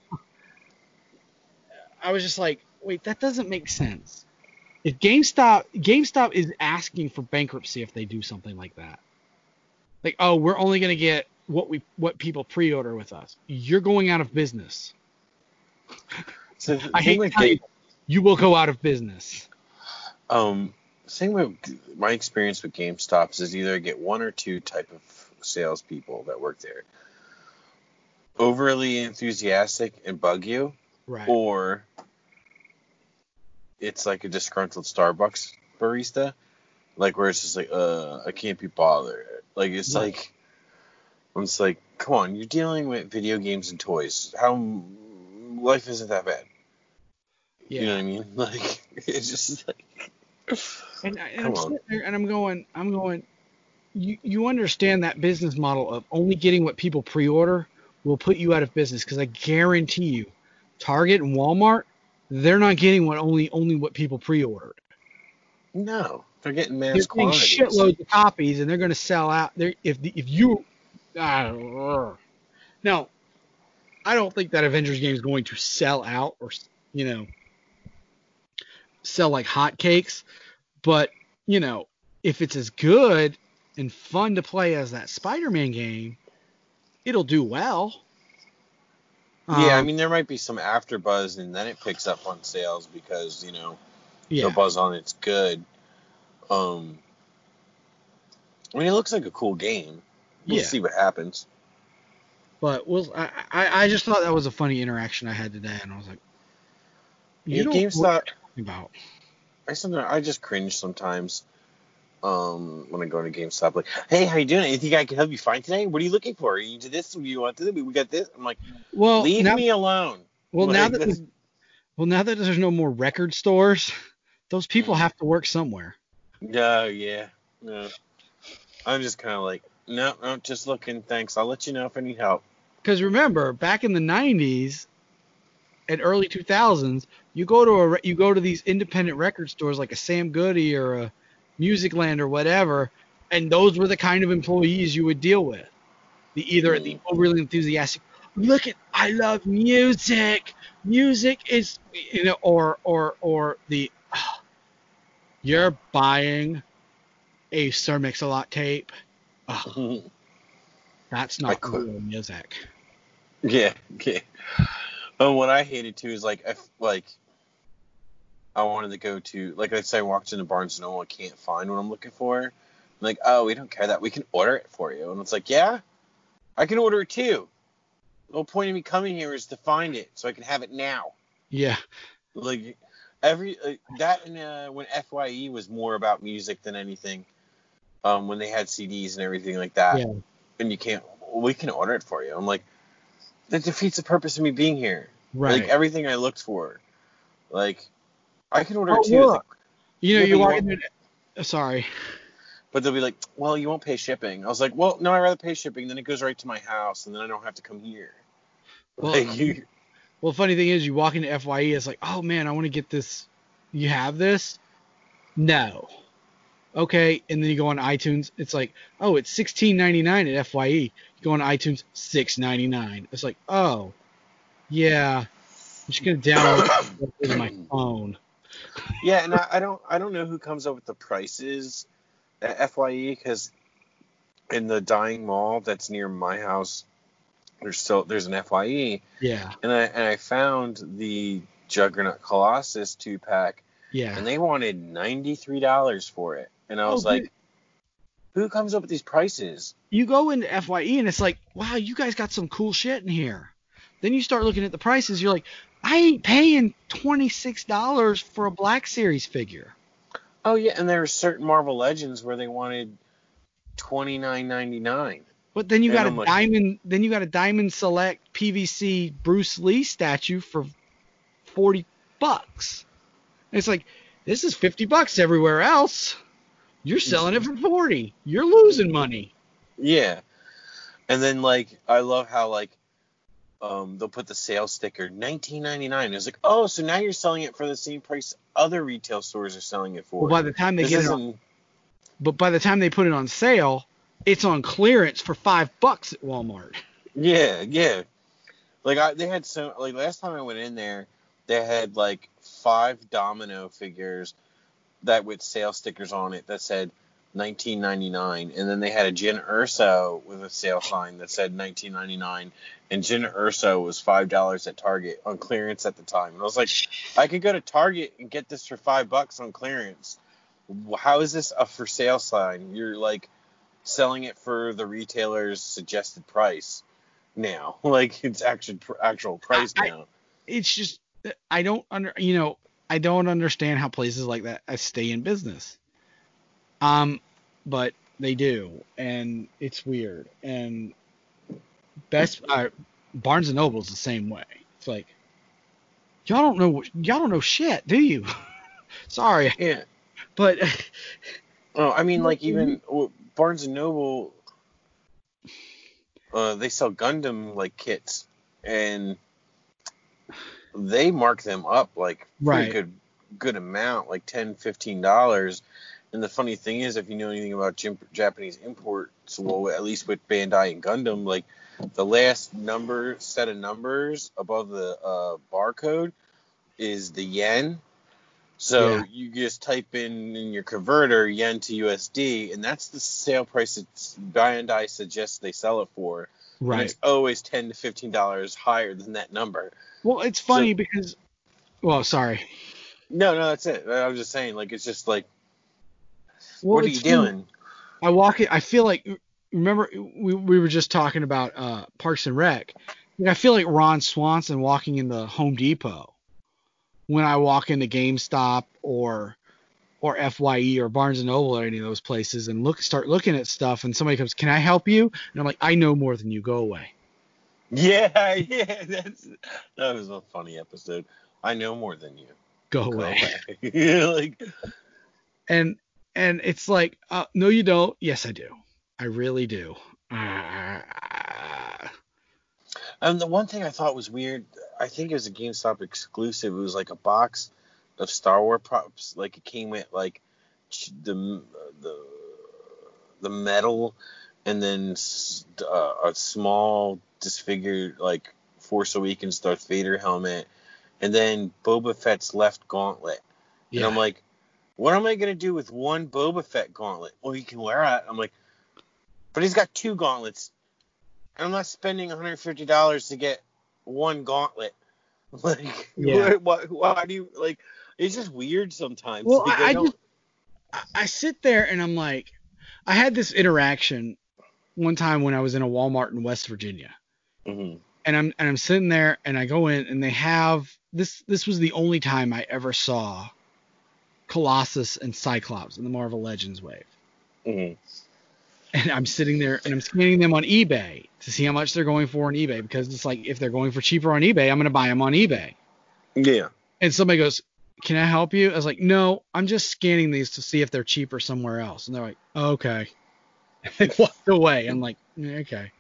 I was just like, wait, that doesn't make sense. If GameStop GameStop is asking for bankruptcy if they do something like that, like, oh, we're only gonna get what we what people pre-order with us. You're going out of business. So [laughs] I hate with to tell you, you will go out of business. Um, same with my experience with GameStops is either I get one or two type of salespeople that work there. Overly enthusiastic and bug you, Right. or it's like a disgruntled Starbucks barista, like where it's just like, uh, I can't be bothered. Like it's Right. like, I'm just like, come on, you're dealing with video games and toys. How life isn't that bad. yeah. You know what I mean? [laughs] Like it's just like. And, I, and I'm sitting there and I'm going, I'm going. You you understand that business model of only getting what people pre-order will put you out of business because I guarantee you, Target and Walmart, they're not getting what only only what people pre-ordered. No, they're getting They're getting quantities. shitloads of copies and they're going to sell out. They're, if the, if you, uh, now, I don't think that Avengers game is going to sell out or you know sell like hotcakes, but you know if it's as good and fun to play as that Spider-Man game, it'll do well. Yeah, I Um, mean there might be some after buzz, and then it picks up on sales because you know yeah, the buzz on it's good. Um, I mean it looks like a cool game. We'll Yeah. see what happens. But we'll, I, I I just thought that was a funny interaction I had today, and I was like, you Yeah, don't know what GameStop. About. I sometimes I just cringe sometimes. Um, when I go into GameStop, like, hey, how you doing? Anything I can help you find today? What are you looking for? Are You do this? Do You want this? We got this. I'm like, Well, leave now, me alone. well now that there's, well now that there's no more record stores, those people Mm. have to work somewhere. No, yeah, no. I'm just kind of like, no, no, just looking. Thanks. I'll let you know if I need help. Because remember, back in the '90s and early 2000s, you go to a you go to these independent record stores like a Sam Goody or a Musicland or whatever, and those were the kind of employees you would deal with. The either the overly enthusiastic, look at I love music, music is you know, or or or the "Ah, you're buying a Sir Mix-a-Lot tape. Oh, that's not cool music. Yeah, yeah. And what I hated too is like, if like, I wanted to go to like, let's say I walked into Barnes and Noble, I can't find what I'm looking for. I'm like, oh, we don't care that we can order it for you, and it's like, yeah, I can order it too. The whole point of me coming here is to find it so I can have it now. Yeah. Like every that and uh, when Fye was more about music than anything. Um, when they had CDs and everything like that, Yeah. and you can't, we can order it for you. I'm like, that defeats the purpose of me being here. Right. Like everything I looked for. Like I can order Oh, it too. It's like- look. you know, you walk into. uh, Sorry. but they'll be like, well, you won't pay shipping. I was like, well, no, I'd rather pay shipping. Then it goes right to my house, and then I don't have to come here. Well, like, you, Well, funny thing is, you walk into Fye, it's like, oh man, I want to get this. You have this? No. Okay, and then you go on iTunes. It's like, oh, it's sixteen ninety nine at Fye. You go on iTunes, six ninety nine. It's like, oh, yeah. I'm just gonna download it [coughs] with my phone. yeah, and I, I don't, I don't know who comes up with the prices at Fye because in the dying mall that's near my house, there's still there's an Fye, Yeah, and I and I found the Juggernaut Colossus two pack, yeah. and they wanted ninety three dollars for it, and I Oh, was dude. like, who comes up with these prices? you go into Fye and it's like, wow, you guys got some cool shit in here. Then you start looking at the prices, you're like, I ain't paying twenty six dollars for a Black Series figure. Oh yeah, and there are certain Marvel Legends where they wanted twenty nine ninety nine. But then you And got a like- diamond, then you got a diamond select PVC Bruce Lee statue for forty bucks. And it's like, this is fifty bucks everywhere else. You're selling it for forty. You're losing money. Yeah, and then like I love how like um they'll put the sales sticker nineteen ninety nine. It's like oh, so now you're selling it for the same price other retail stores are selling it for. Well, by the time they This get it, on, but by the time they put it on sale, it's on clearance for five bucks at Walmart. Yeah, yeah. Like I, they had so like last time I went in there, they had like five domino figures that with sale stickers on it that said 1999, and then they had a Jyn Erso with a sale sign that said 1999, and Jyn Erso was five dollars at Target on clearance at the time. And I was like, I could go to Target and get this for five bucks on clearance. How is this a for sale sign? You're like selling it for the retailer's suggested price now. [laughs] Like it's actual actual price I- now. It's just I don't under you know I don't understand how places like that uh, stay in business. Um, but they do, and it's weird. And Best uh, Barnes and Noble's the same way. It's like y'all don't know y'all don't know shit, do you? [laughs] Sorry, yeah. but [laughs] Oh, I mean, like [laughs] even Barnes and Noble, uh, they sell Gundam like kits, and they mark them up like pretty Right. good good amount, like 10 15 dollars. And the funny thing is, if you know anything about Japanese imports, well, at least with Bandai and Gundam, like the last number set of numbers above the uh, barcode is the yen. So Yeah. you just type in in your converter yen to USD, and that's the sale price that Bandai suggests they sell it for. And right. it's always ten to fifteen dollars higher than that number. Well, it's funny because well, sorry. No, no, that's it. I was just saying, like, it's just like, Well, what are you funny. doing? I walk it. I feel like remember we we were just talking about uh, Parks and Rec. I feel like Ron Swanson walking in the Home Depot when I walk into GameStop or or Fye or Barnes and Noble or any of those places and look start looking at stuff and somebody comes, "Can I help you?" And I'm like, "I know more than you. Go away." Yeah, [laughs] yeah, that's that was a funny episode. I know more than you. Go Go away. away. [laughs] like, And and it's like, uh, "No, you don't." Yes, I do. I really do. Ah. and the one thing I thought was weird, I think it was a GameStop exclusive. It was like a box of Star Wars props. Like it came with like the the the metal, and then uh, a small disfigured like Force Awakens Darth Vader helmet, and then Boba Fett's left gauntlet. And. I'm like, what am I gonna do with one Boba Fett gauntlet? Well, you can wear it. I'm like, but he's got two gauntlets, and I'm not spending 150 dollars to get one gauntlet. [laughs] Like, Yeah. [laughs] why, why, why do you like? It's just weird sometimes. Well, I, I just I- sit there and I'm like, I had this interaction one time when I was in a Walmart in West Virginia, Mhm. and I'm and I'm sitting there and I go in and they have this. This was the only time I ever saw Colossus and Cyclops in the Marvel Legends wave, Mhm. and I'm sitting there and I'm scanning them on eBay to see how much they're going for on eBay because it's like if they're going for cheaper on eBay, I'm gonna buy them on eBay. Yeah. And somebody goes, "Can I help you?" I was like, "No, I'm just scanning these to see if they're cheaper somewhere else." And they're like, oh, "Okay." [laughs] They walked away. I'm like, "Yeah, "Okay."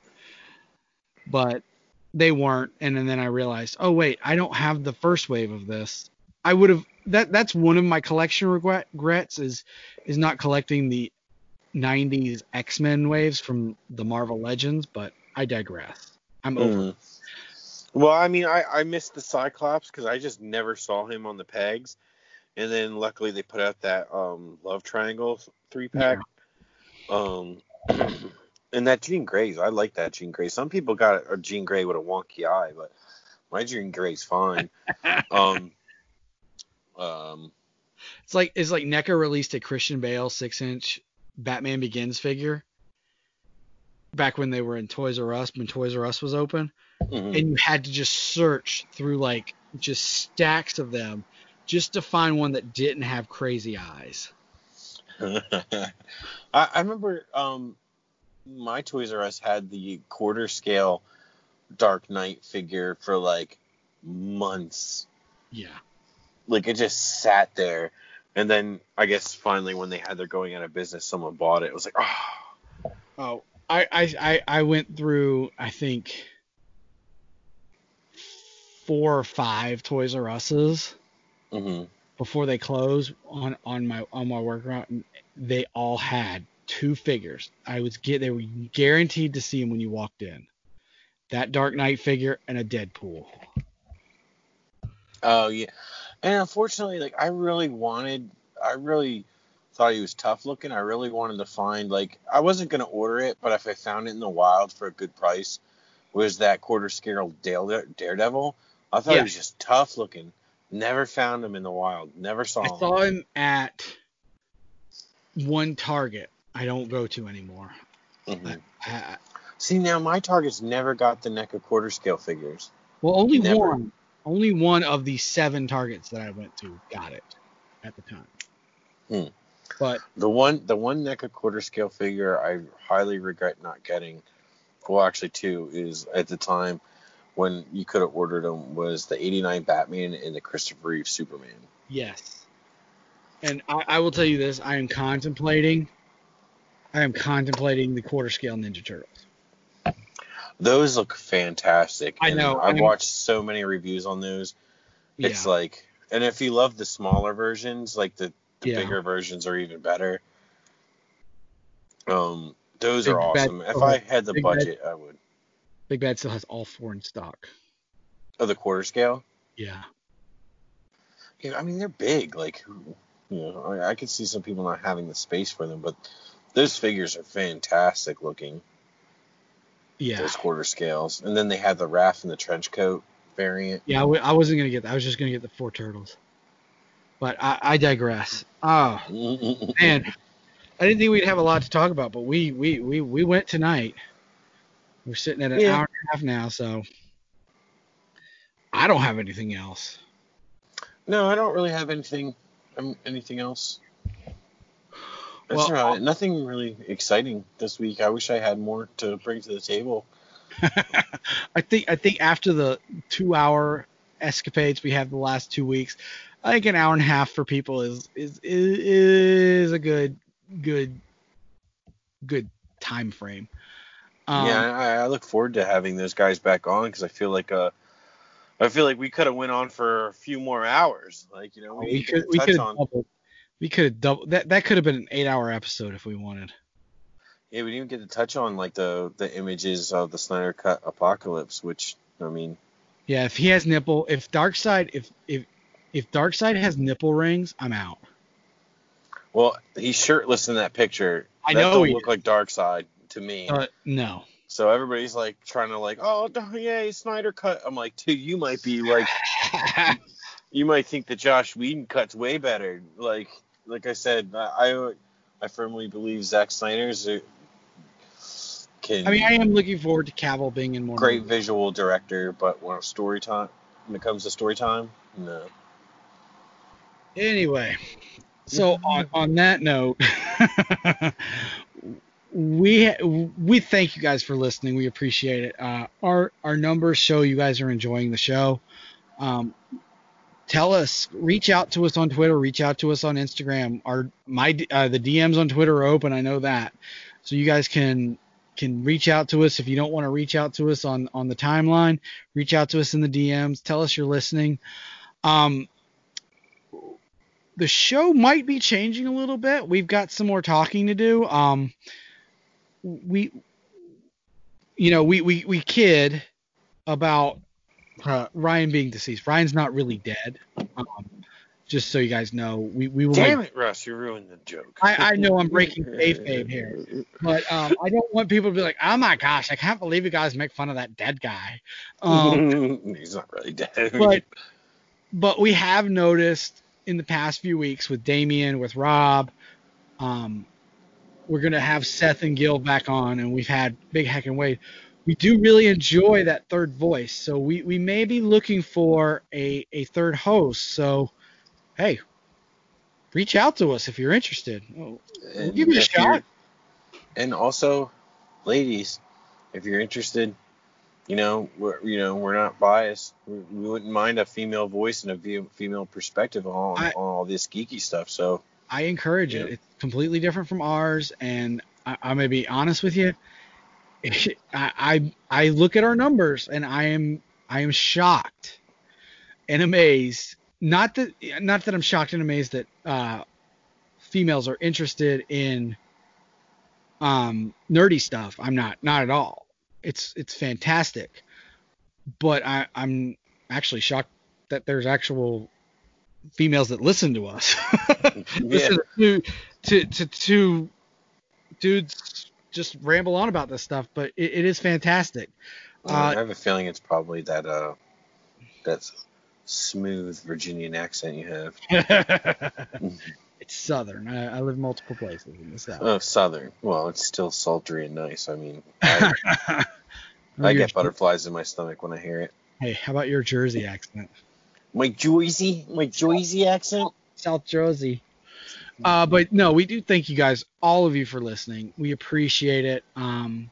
But they weren't, and and then I realized, "Oh wait, I don't have the first wave of this." I would have that. That's one of my collection regret- regrets is is not collecting the 90s X-Men waves from the Marvel Legends. But I digress. I'm over. Mm-hmm. Well, I mean, I, I missed the Cyclops because I just never saw him on the pegs, and then luckily they put out that um Love Triangle three pack. Um, [clears throat] and that Jean Grey's, I like that Jean Grey. Some people got a Jean Grey with a wonky eye, but my Jean Grey's fine. [laughs] um, um, It's like it's like NECA released a Christian Bale six inch Batman Begins figure back when they were in Toys R Us when Toys R Us was open, mhm. and you had to just search through like just stacks of them just to find one that didn't have crazy eyes. [laughs] I, I remember um, my Toys R Us had the quarter scale Dark Knight figure for like months. Yeah. Like it just sat there, and then I guess finally when they had their going out of business, someone bought it. It was like, oh, Oh, I I I, I went through I think four or five Toys R Us's. hmm before they closed on on my on my work route, and they all had two figures. I was get they were guaranteed to see them when you walked in. That Dark Knight figure and a Deadpool. oh yeah. And unfortunately, like I really wanted, I really thought he was tough looking. I really wanted to find like I wasn't gonna order it, but if I found it in the wild for a good price, was that quarter scale Dare- Daredevil. I thought Yeah. he was just tough looking. Never found him in the wild. Never saw I him. I saw him at one Target I don't go to anymore. Mhm. I, See now, my targets never got the NECA quarter scale figures. well, only Never. one, only one of the seven Targets that I went to got it at the time. Hmm. But The one, the one NECA quarter scale figure I highly regret not getting. Well, actually, two is at the time when you could have ordered them was the '89 Batman and the Christopher Reeve Superman. Yes. And I, I will tell you this: I am contemplating. I am contemplating the quarter scale Ninja Turtles. Those look fantastic. I and know, I've I'm- watched so many reviews on those. It's yeah. like, and if you love the smaller versions, like the, the Yeah. bigger versions are even better. Um, those Big are awesome. If oh, I had the Big budget, I would. Big Bad still has all four in stock. Oh, the quarter scale. Yeah. Yeah, I mean they're big. Like, you know, I, I could see some people not having the space for them, but those figures are fantastic looking. Yeah. Those quarter scales, and then they have the Raph and the trench coat variant. Yeah. I, w- I wasn't gonna get that. I was just gonna get the four turtles. But I, I digress. Oh [laughs] man, I didn't think we'd have a lot to talk about, but we we we, we went tonight. We're sitting at an Yeah. hour and a half now, so I don't have anything else. No, I don't really have anything um, anything else. That's Well. Nothing really exciting this week. I wish I had more to bring to the table. [laughs] I think I think after the two hour escapades we had the last two weeks, I think an hour and a half for people is is is, is a good good good time frame. Um, yeah, I, I look forward to having those guys back on because I feel like uh, I feel like we could have went on for a few more hours. Like you know, we, we could we touch could have on. doubled. We could have doubled that. That could have been an eight hour episode if we wanted. Yeah, we didn't even get to touch on like the the images of the Snyder Cut apocalypse, which I mean, Yeah, if he has nipple, if Darkseid, if if if Darkseid has nipple rings, I'm out. well, he's shirtless in that picture. I that know don't he look like Darkseid to me. But no. So everybody's like trying to like, oh yeah, Snyder cut. I'm like, dude, you might be like, [laughs] you might think that Joss Whedon cuts way better. Like, like I said, I I firmly believe Zack Snyder's a, can I mean, I am looking forward to Cavill being in more. great movies. visual director, but when story time, when it comes to story time, no. Anyway, mm-hmm. so on on that note, [laughs] we we thank you guys for listening. We appreciate it. Uh, our our numbers show you guys are enjoying the show. Um, tell us, reach out to us on Twitter, reach out to us on Instagram. Our my uh, the DMs on Twitter are open. I know that, so you guys can can reach out to us if you don't want to reach out to us on on the timeline. Reach out to us in the DMs. Tell us you're listening. Um, the show might be changing a little bit. We've got some more talking to do. Um, we, you know, we we we kid about uh, Ryan being deceased. Ryan's not really dead. Um, just so you guys know, we we will. Damn it, Russ, you ruined the joke. I, I know I'm breaking kayfabe here, [laughs] but um, I don't want people to be like, "Oh my gosh, I can't believe you guys make fun of that dead guy." Um, [laughs] He's not really dead. [laughs] but but we have noticed in the past few weeks with Damien, with Rob, um, we're gonna have Seth and Gil back on, and we've had Big Heck and Wade. We do really enjoy that third voice, so we, we may be looking for a, a third host. So, hey, reach out to us if you're interested. We'll give you a shot. And also, ladies, if you're interested, you know, we're you know we're not biased. We, we wouldn't mind a female voice and a female perspective on, I- on all this geeky stuff. So I encourage it. It's completely different from ours, and I, I'm gonna be honest with you. [laughs] I, I I look at our numbers and I am I am shocked and amazed. Not that not that I'm shocked and amazed that uh, females are interested in um, nerdy stuff. I'm not not at all. It's it's fantastic, but I, I'm actually shocked that there's actual females that listen to us. [laughs] yeah, listen to, to to to dudes just ramble on about this stuff, but it, it is fantastic. I Uh, have a feeling it's probably that uh that smooth Virginian accent you have. [laughs] it's southern. I, I live multiple places in the south. Oh, southern. Well, it's still sultry and nice. I mean, [laughs] I, I get butterflies in my stomach when I hear it. Hey, how about your Jersey accent? My Jersey, my Jersey accent. South Jersey. Uh, but no, we do thank you guys, all of you, for listening. We appreciate it. Um,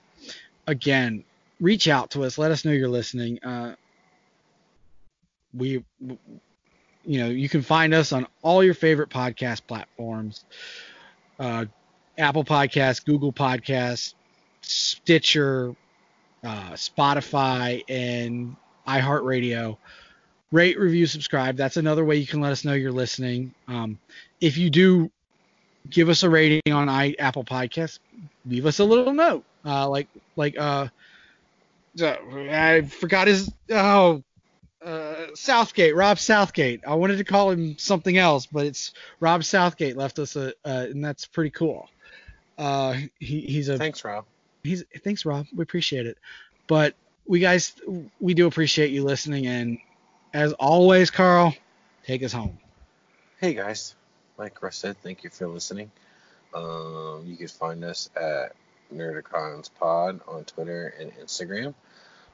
again, reach out to us. Let us know you're listening. Uh, we, you know, you can find us on all your favorite podcast platforms: uh, Apple Podcasts, Google Podcasts, Stitcher, uh, Spotify, and iHeartRadio rate, review, subscribe. That's another way you can let us know you're listening. Um, if you do give us a rating on I, Apple Podcasts, leave us a little note. Uh, like like uh, I forgot his oh uh, Southgate, Rob Southgate. I wanted to call him something else, but it's Rob Southgate left us a, uh, and that's pretty cool. Uh, he, he's a Thanks, Rob. he's thanks Rob we appreciate it but we guys we do appreciate you listening and as always Carl take us home Hey guys, like Russ said, thank you for listening. Um, you can find us at Nerdicons Pod on Twitter and Instagram.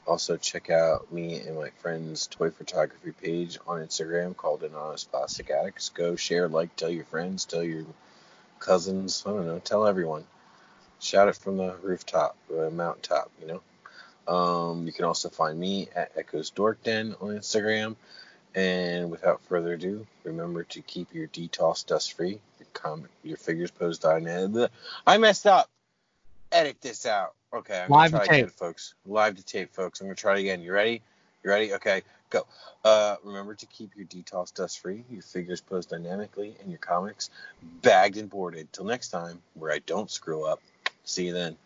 Also, check out me and my friend's toy photography page on Instagram called An Honest Plastic Addicts. Go share, like, tell your friends, tell your cousins, I don't know, tell everyone. Shout it from the rooftop, the mountaintop, you know. Um, you can also find me at Echoes Dork Den on Instagram. And without further ado, remember to keep your Detolfs dust free. Your, com- your figures posed on. I messed up. Edit this out. Okay, I'm Live gonna to try tape. again, folks. Live to tape, folks. I'm gonna try it again. You ready? You ready? Okay, go. Uh, remember to keep your Detolfs dust free, your figures posed dynamically, and your comics bagged and boarded. Till next time, where I don't screw up. See you then.